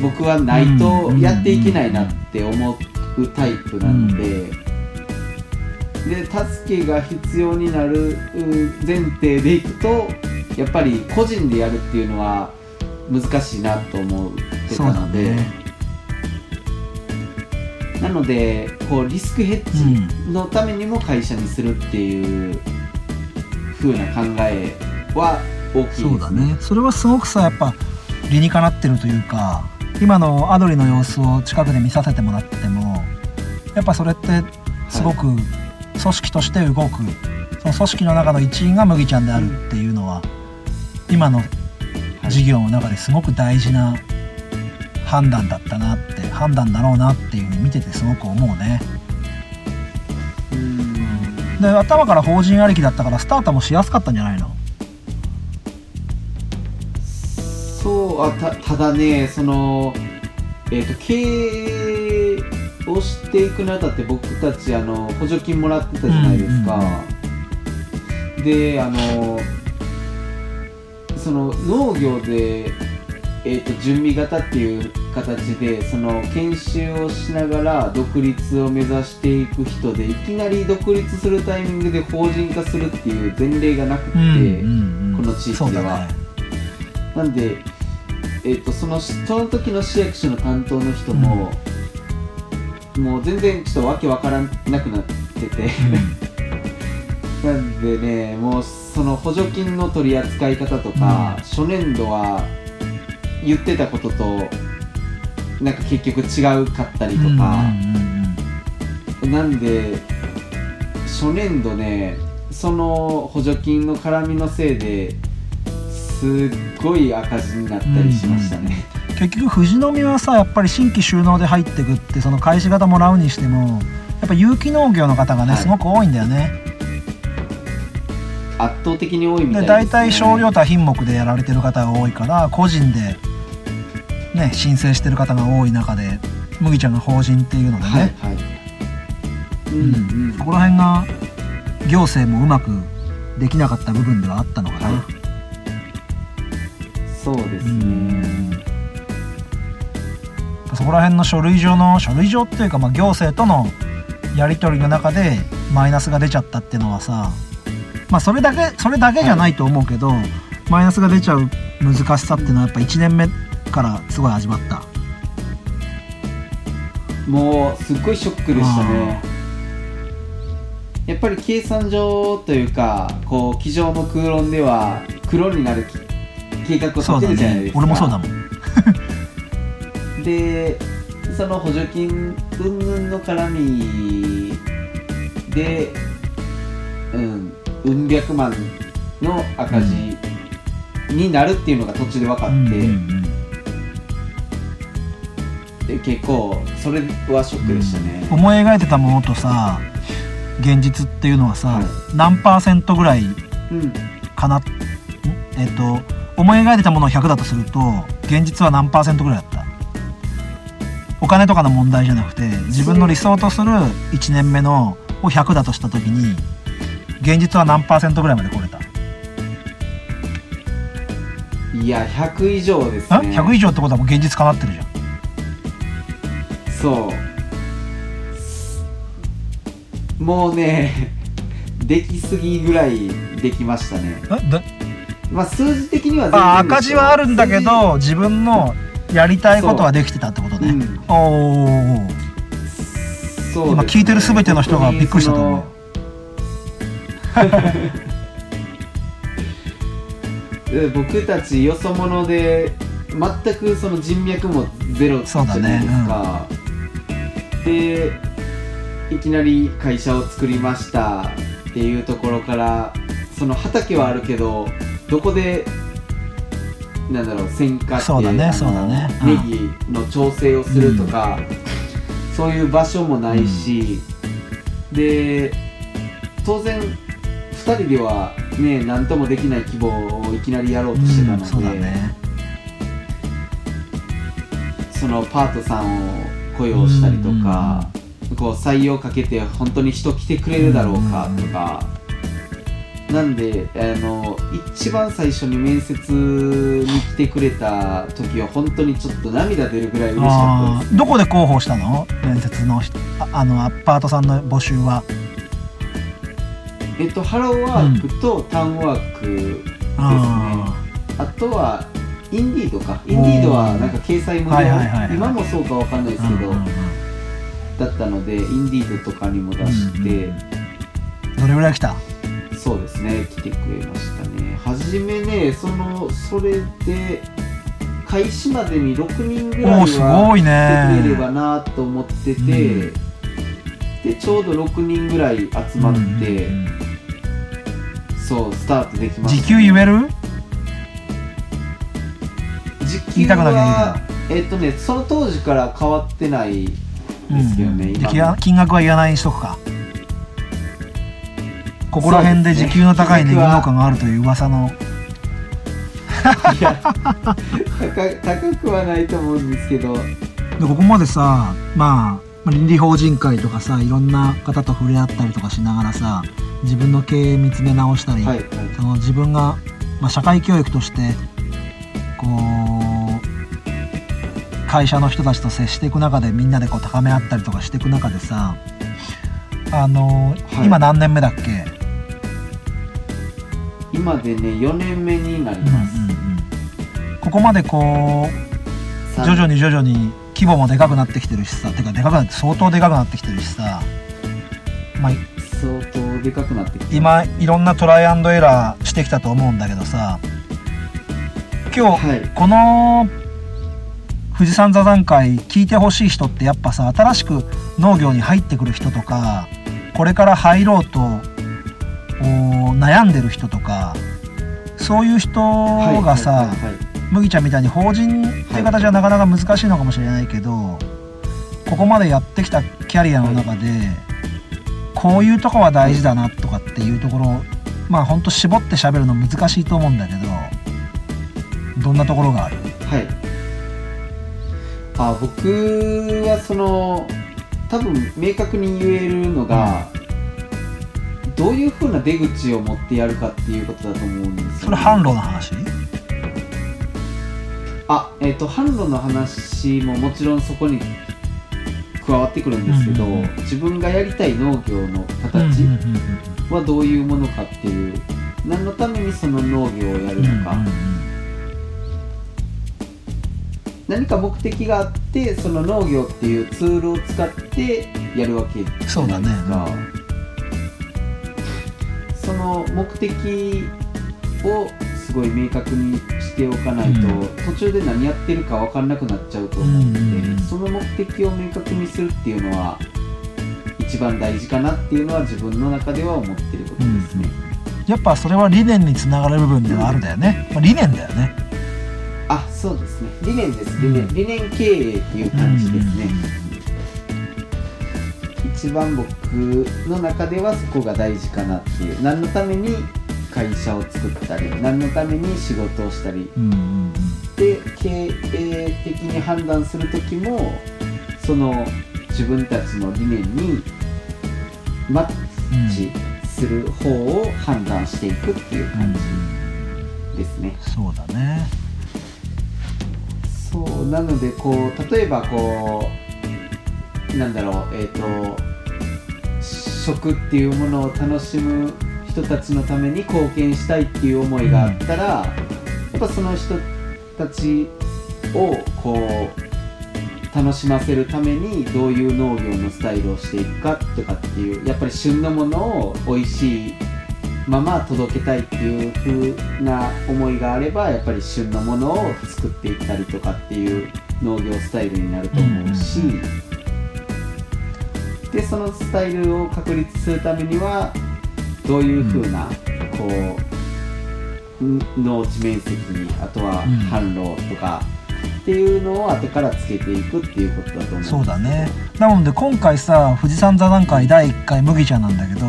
Speaker 2: 僕はないとやっていけないなって思うタイプなので、で助けが必要になるう前提でいくとやっぱり個人でやるっていうのは難しいなと思ってたので。
Speaker 1: ね
Speaker 2: なのでこうリスクヘッジのためにも会社にするっていう風な考えは大きいです
Speaker 1: そうだね。それはすごくさやっぱ理にかなってるというか今のアドリの様子を近くで見させてもらってもやっぱそれってすごく組織として動く、その組織の中の一員が麦ちゃんであるっていうのは、今の事業の中ですごく大事な判断だったなって判断だろうなっていうふうに見ててすごく思うね。
Speaker 2: うん。
Speaker 1: で頭から法人ありきだったからスタートもしやすかったんじゃないの？
Speaker 2: そうあたただねそのえっ、と経営をしていくにあたって僕たちあの補助金もらってたじゃないですか、であのその農業で、えー、と準備型っていう形でその研修をしながら独立を目指していく人でいきなり独立するタイミングで法人化するっていう前例がなくって、この地域では。
Speaker 1: ね。
Speaker 2: なんで、えー、とそのその時の市役所の担当の人も、もう全然ちょっとわけわからなくなってて、なんでねもうその補助金の取り扱い方とか、初年度は言ってたこととなんか結局違うかったりと
Speaker 1: うん
Speaker 2: か、
Speaker 1: うんうん
Speaker 2: なんで初年度ねその補助金の絡みのせいですっごい赤字になったりしましたね、
Speaker 1: 結局富士宮はさやっぱり新規収納で入ってくってその開始型もらうにしてもやっぱ有機農業の方がね、
Speaker 2: はい。
Speaker 1: すごく多いんだよね。
Speaker 2: 圧倒的に多いみたい
Speaker 1: で
Speaker 2: です、ね、
Speaker 1: 大体少量多品目でやられてる方が多いから個人でね申請してる方が多い中で麦ちゃんが法人っていうのでね、
Speaker 2: はいはい。うん。うん
Speaker 1: そこら辺が行政もうまくできなかった部分ではあったのかな、
Speaker 2: はいそうです
Speaker 1: う
Speaker 2: ね
Speaker 1: ん。そこら辺の書類上の書類上っていうか、まあ、行政とのやり取りの中でマイナスが出ちゃったっていうのはさまあそれだけそれだけじゃないと思うけど、マイナスが出ちゃう難しさっていうのはやっぱ1年目からすごい味わった。
Speaker 2: もうすっごいショックでしたね。やっぱり計算上というかこう机上の空論では黒になる計画を立てるじゃないですか。
Speaker 1: ね。俺もそうだもん。
Speaker 2: でその補助金云々の絡みでうんうん百万の赤字になるっていうのが途中で分かって、
Speaker 1: うんうんうん
Speaker 2: で結構それはショックでしたね、
Speaker 1: 思い描いてたものとさ現実っていうのはさ、
Speaker 2: はい。
Speaker 1: 何パーセントぐらい
Speaker 2: うん
Speaker 1: かな、ん。えっ、と思い描いてたものを100だとすると現実は何パーセントぐらいだった。お金とかの問題じゃなくて自分の理想とする1年目のを100だとした時に現実は何パーセントぐらいまで来れた、
Speaker 2: いや100以上です
Speaker 1: あ？
Speaker 2: ね
Speaker 1: 100以上ってことはもう現実かなってるじゃん
Speaker 2: そう。もうね できすぎぐらいできましたね。まあ数字的には全然
Speaker 1: あ赤字はあるんだけ
Speaker 2: 数
Speaker 1: ど自分のやりたいことはできてたってことね、
Speaker 2: うん。
Speaker 1: おお
Speaker 2: 字そうね。
Speaker 1: 今聞いてる全ての人がびっくりしたと思う。
Speaker 2: 僕たちよそ者で全くその人脈もゼロじ
Speaker 1: そうだね。
Speaker 2: ゃないですか、でいきなり会社を作りました。っていうところからその畑はあるけどどこでなんだろう選果って
Speaker 1: そうだねそうだね。うん
Speaker 2: ネギの調整をするとか、そういう場所もないし、で当然2人ではね何ともできない規模をいきなりやろうとしてたので、
Speaker 1: うんそね。
Speaker 2: そのパートさんを雇用したりとか、こう採用かけて本当に人来てくれるだろうかとか、なんであの一番最初に面接に来てくれた時は本当にちょっと涙出るぐらい嬉しかったです
Speaker 1: どこで広報したの？面接の人。ああのアパートさんの募集は？
Speaker 2: えっとハローワークとタウンワークですね、
Speaker 1: あ
Speaker 2: あとはインディードか。インディードはなんか掲載無料、
Speaker 1: はいはいはいはい。
Speaker 2: 今もそうかわかんないですけど、だったのでインディードとかにも出して、
Speaker 1: どれぐらい来た？
Speaker 2: そうですね。来てくれましたね。初めねそのそれで開始までに6人ぐらいはい来
Speaker 1: ね
Speaker 2: てくれればなと思ってて、
Speaker 1: うん。
Speaker 2: でちょうど6人ぐらい集まって、
Speaker 1: うんうん
Speaker 2: そうスタートできました
Speaker 1: 時給言える？
Speaker 2: 時給はえっとねその当時から変わってないですけどね、今
Speaker 1: うん。金金額は言わないにしとくか。ここら辺で時給の高いネギ農家があるという噂の。
Speaker 2: いや高高くはないと思うんですけど。
Speaker 1: でここまでさまあ倫理法人会とかさいろんな方と触れ合ったりとかしながらさ自分の経営見つめ直したり、
Speaker 2: はいはい。
Speaker 1: その自分が、まあ、社会教育としてこう会社の人たちと接していく中でみんなでこう高め合ったりとかしていく中でさあの
Speaker 2: はい。
Speaker 1: 今何年目だっけ、
Speaker 2: 今でね4年目になり
Speaker 1: うんうん
Speaker 2: ます、
Speaker 1: うん。ここまでこう
Speaker 2: さ
Speaker 1: 徐々に徐々に規模もでかくなってきてるしさてかでかくなって相当でかくなってきてるしさ、まあ、
Speaker 2: 相当でかくなってきて
Speaker 1: 今いろんなトライアンドエラーしてきたと思うんだけどさ今日、
Speaker 2: はい。
Speaker 1: この富士山座談会聞いてほしい人ってやっぱさ新しく農業に入ってくる人とかこれから入ろうとお悩んでる人とかそういう人がさ、麦ちゃんみたいに法人っていう形はなかなか難しいのかもしれないけど、ここまでやってきたキャリアの中で、こういうとこは大事だなとかっていうところまあほんと絞って喋るの難しいと思うんだけどどんなところがある？
Speaker 2: はいあ僕はその多分明確に言えるのが、どういうふうな出口を持ってやるかっていうことだと思うんですよ、ね、
Speaker 1: それ販路の話？
Speaker 2: あえっ、と販路の話ももちろんそこに加わってくるんですけど、
Speaker 1: うんうんうん。
Speaker 2: 自分がやりたい農業の
Speaker 1: うん
Speaker 2: 形
Speaker 1: うんうん
Speaker 2: はどういうものかっていう何のためにその農業をやるのか、
Speaker 1: うんうん
Speaker 2: 何か目的があってその農業っていうツールを使ってやるわけじゃないですかその目的をすごい明確にしておかないと、
Speaker 1: うん。
Speaker 2: 途中で何やってるか分かんなくなっちゃうと思うので、
Speaker 1: うんうんうん。
Speaker 2: その目的を明確にするっていうのは一番大事かなっていうのは自分の中では思ってることですね、
Speaker 1: やっぱそれは理念につながる部分ではあるんだよね、まあ、理念だよね
Speaker 2: あそうですね。理念です。理念、理念経営っていう感じですね、一番僕の中ではそこが大事かなっていう。何のために会社を作ったり何のために仕事をしたり。で経営的に判断する時もその自分たちの理念にマッチする方を判断していくっていう
Speaker 1: うん
Speaker 2: 感じですね、
Speaker 1: そうだね
Speaker 2: そうなのでこう例えばこうなんだろうえっ、と食っていうものを楽しむ人たちのために貢献したいっていう思いがあったら、やっぱその人たちをこう楽しませるためにどういう農業のスタイルをしていくかとかっていうやっぱり旬のものを美味しいまま届けたいっていう風な思いがあればやっぱり旬のものを作っていったりとかっていう農業スタイルになると思うし、でそのスタイルを確立するためにはどういう風な、こうん農地面積にあとは
Speaker 1: うん。
Speaker 2: 販路とかっていうのを後からつけていくっていうことだと思う。
Speaker 1: そうだね。なので今回さ富士山座談会第1回麦ちゃんなんだけど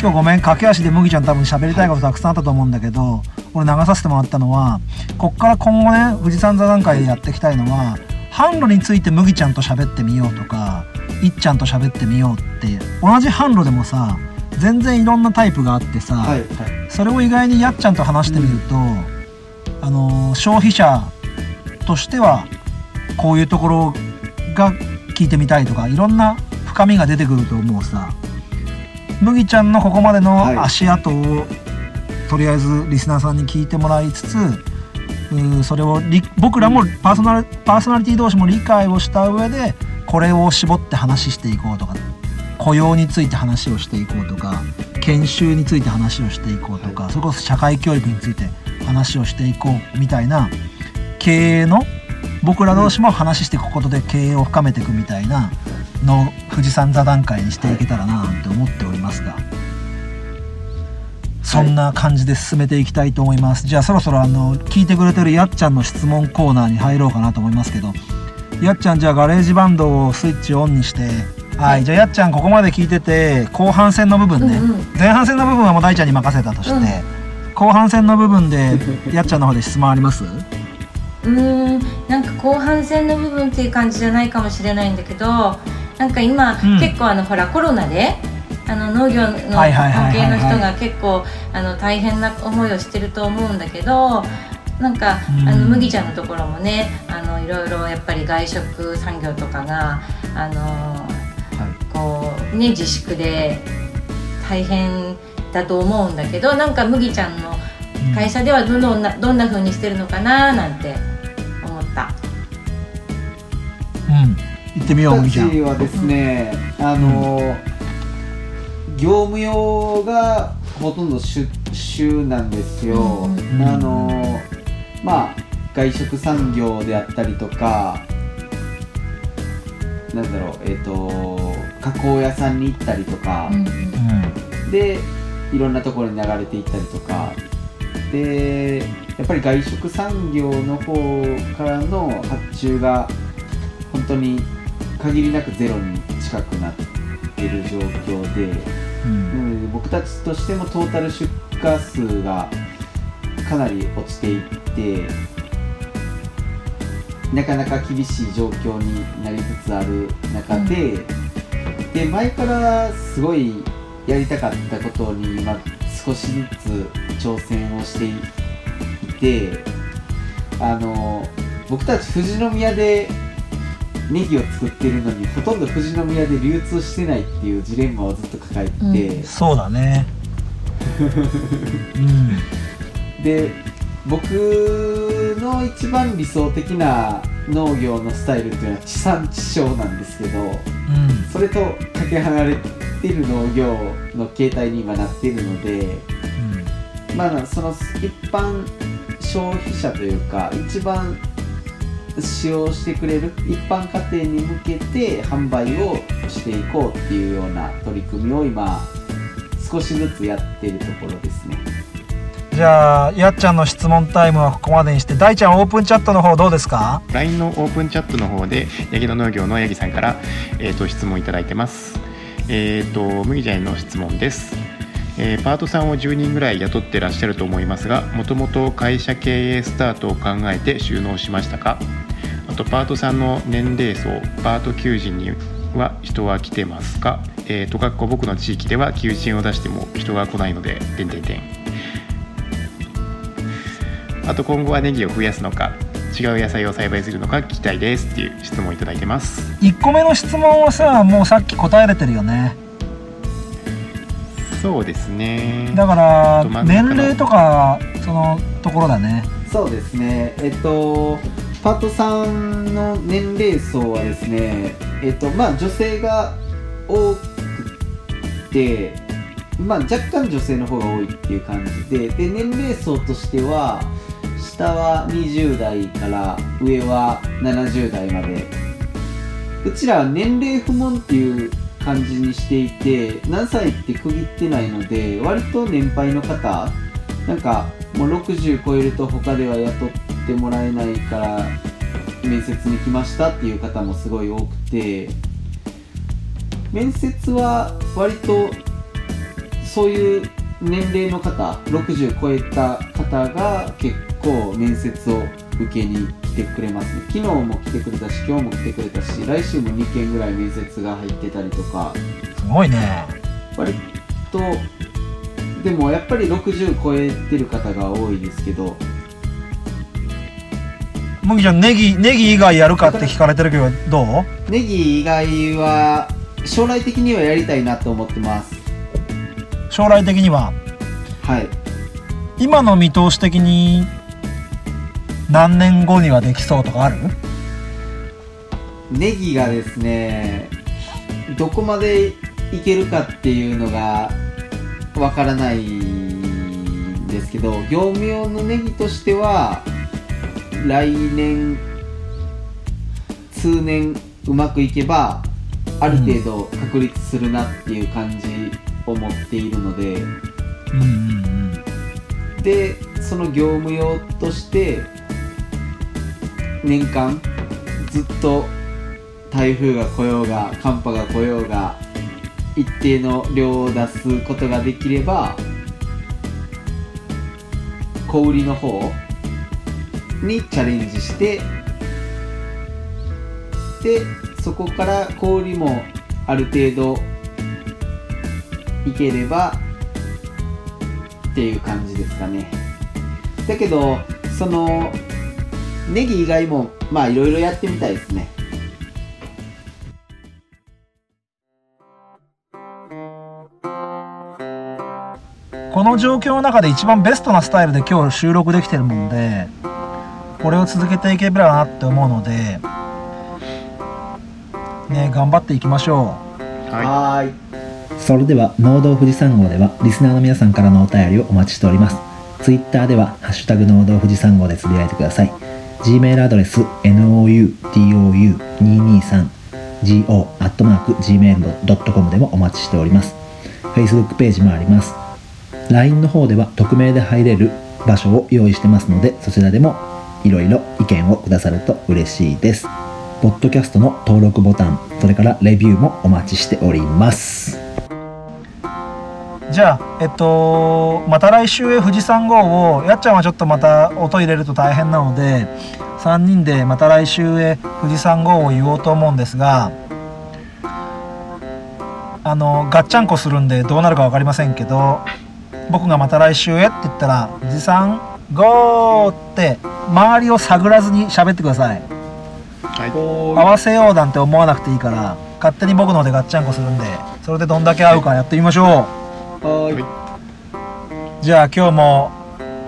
Speaker 1: 今日ごめん駆け足で麦ちゃん多分喋りたいことたくさんあったと思うんだけど、俺流させてもらったのはこっから今後ね富士山座談会でやっていきたいのは販路について麦ちゃんと喋ってみようとかいっちゃんと喋ってみようって同じ販路でもさ全然いろんなタイプがあってさ、
Speaker 2: はいはい。
Speaker 1: それを意外にやっちゃんと話してみると、あのー消費者としてはこういうところが聞いてみたいとかいろんな深みが出てくると思うさ麦ちゃんのここまで
Speaker 2: はい。
Speaker 1: の足跡を、とりあえずリスナーさんに聞いてもらいつつうーそれをり僕らもパーソナルパーソナリティ同士も理解をした上でこれを絞って話していこうとか雇用について話をしていこうとか研修について話をしていこうとか、それこそ社会教育について話をしていこうみたいな経営の僕ら同士も話していくことで経営を深めていくみたいなの富士山座談会にしていけたらななんて思っておりますが。そんな感じで進めていきたいと思います。じゃあそろそろあの聞いてくれてるやっちゃんの質問コーナーに入ろうかなと思いますけど、やっちゃんじゃあガレージバンドをスイッチオンにして、はい、じゃあやっちゃんここまで聞いてて後半戦の部分ね、
Speaker 6: うんうん。
Speaker 1: 前半戦の部分はもう大ちゃんに任せたとして、
Speaker 6: うん。
Speaker 1: 後半戦の部分でやっちゃんの方で質問あります？
Speaker 6: うーん。なんか後半戦の部分っていう感じじゃないかもしれないんだけどなんか今、
Speaker 1: うん。
Speaker 6: 結構あのほらコロナであの農業の
Speaker 1: はいはいはいはいはい。
Speaker 6: 関係の人が結構あの大変な思いをしてると思うんだけどなんか
Speaker 1: うん。
Speaker 6: あの麦ちゃんのところもねあのいろいろやっぱり外食産業とかがあのこうね自粛で大変だと思うんだけどなんか麦ちゃん。の会社ではどんなどんな風にしてるのかななんて思った。
Speaker 1: うん、行ってみよう麦ちゃん。
Speaker 2: はですね、あの業務用がほとんど主主なんですよ、
Speaker 6: うん。
Speaker 1: うん
Speaker 2: あのまあ外食産業であったりとかなんだろうえっ、と加工屋さんに行ったりとか、
Speaker 6: うん
Speaker 1: うん。
Speaker 2: でいろんなところに流れていったりとかでやっぱり外食産業の方からの発注が本当に限りなくゼロに近くなってる状況で
Speaker 1: うん。
Speaker 2: 僕たちとしてもトータル出荷数がかなり落ちていってなかなか厳しい状況になりつつある中で、で前からすごいやりたかったことに今少しずつ挑戦をしていてあの僕たち富士宮でネギを作ってるのにほとんど富士宮で流通してないっていうジレンマをずっと抱えてて、
Speaker 1: そうだね。うん。
Speaker 2: で僕の一番理想的な農業のスタイルっていうのは地産地消なんですけど
Speaker 1: うん。
Speaker 2: それとかけ離れてる農業の形態に今なっているのでまあその一般消費者というか一番使用してくれる一般家庭に向けて販売をしていこうっていうような取り組みを今少しずつやっているところですね。
Speaker 1: じゃあやっちゃんの質問タイムはここまでにして大ちゃんオープンチャットの方どうですか
Speaker 3: ？LINE のオープンチャットの方で八木野農業の八木さんから、えー、と質問いただいてます。えっ、と麦ちゃんへの質問ですえーパートさんを10人ぐらい雇ってらっしゃると思いますがもともと会社経営スタートを考えて収納しましたか？あとパートさんの年齢層パート求人には人は来てますか？えーとかっこ僕の地域では求人を出しても人が来ないので点々点あと今後はネギを増やすのか違う野菜を栽培するのか聞きたいですっていう質問をいただいてます。
Speaker 1: 1個目の質問はさもうさっき答えれてるよね。
Speaker 3: そうですね。
Speaker 1: だから年齢とかそのところだね。
Speaker 2: そうですね。えっとパートさんの年齢層はですねえっとまあ女性が多くてまあ若干女性の方が多いっていう感じでで年齢層としては下は20代から上は70代まで。うちらは年齢不問っていう感じにしていて何歳って区切ってないので割と年配の方なんかもう60超えると他では雇ってもらえないから面接に来ましたっていう方もすごい多くて面接は割とそういう年齢の方60超えた方が結構面接を受けにてくれますね。昨日も来てくれたし今日も来てくれたし来週も2件ぐらい面接が入ってたりとか。
Speaker 1: すごいね。
Speaker 2: 割とでもやっぱり60超えてる方が多いですけど。
Speaker 1: 麦ちゃんネギネギ以外やるかって聞かれてるけどどう？
Speaker 2: ネギ以外は将来的にはやりたいなと思ってます。
Speaker 1: 将来的には？
Speaker 2: はい。
Speaker 1: 今の見通し的に何年後にはできそうとかある？
Speaker 2: ネギがですねどこまでいけるかっていうのがわからないんですけど業務用のネギとしては来年数年うまくいけばある程度確立するなっていう感じを持っているので、
Speaker 1: うんうん。
Speaker 2: でその業務用として年間ずっと台風が来ようが寒波が来ようが一定の量を出すことができれば小売りの方にチャレンジしてでそこから小売りもある程度いければっていう感じですかね。だけどそのネギ以外もまあいろいろやってみたいですね。
Speaker 1: この状況の中で一番ベストなスタイルで今日収録できてるもんでこれを続けていければなって思うのでね頑張っていきましょ
Speaker 3: は
Speaker 2: はーい。
Speaker 7: それでは農道富士山号ではリスナーの皆さんからのお便りをお待ちしております。ツイッターでは「ハッシュタグ農道富士山号」でつぶやいてください Gmail アドレス noutou223 go.gmail.com でもお待ちしております。Facebook ページもあります。LINE の方では匿名で入れる場所を用意してますのでそちらでもいろいろ意見をくださると嬉しいです。ポッドキャストの登録ボタンそれからレビューもお待ちしております。
Speaker 1: じゃあえっとまた来週へ富士山号をやっちゃんはちょっとまた音入れると大変なので3人でまた来週へ富士山号を言おうと思うんですがあのガッチャンコするんでどうなるか分かりませんけど僕がまた来週へって言ったら「富士山ゴー!」って周りを探らずに喋ってください
Speaker 3: はい
Speaker 2: お
Speaker 1: 合わせようなんて思わなくていいから勝手に僕の方でガッチャンコするんでそれでどんだけ合うかやってみましょう
Speaker 2: はーい。
Speaker 1: じゃあ今日も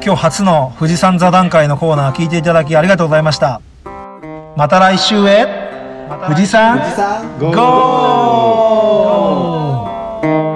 Speaker 1: 今日初の富士山座談会のコーナー聞いていただきありがとうございました。また来週へ富士山
Speaker 2: 富士山
Speaker 1: ゴー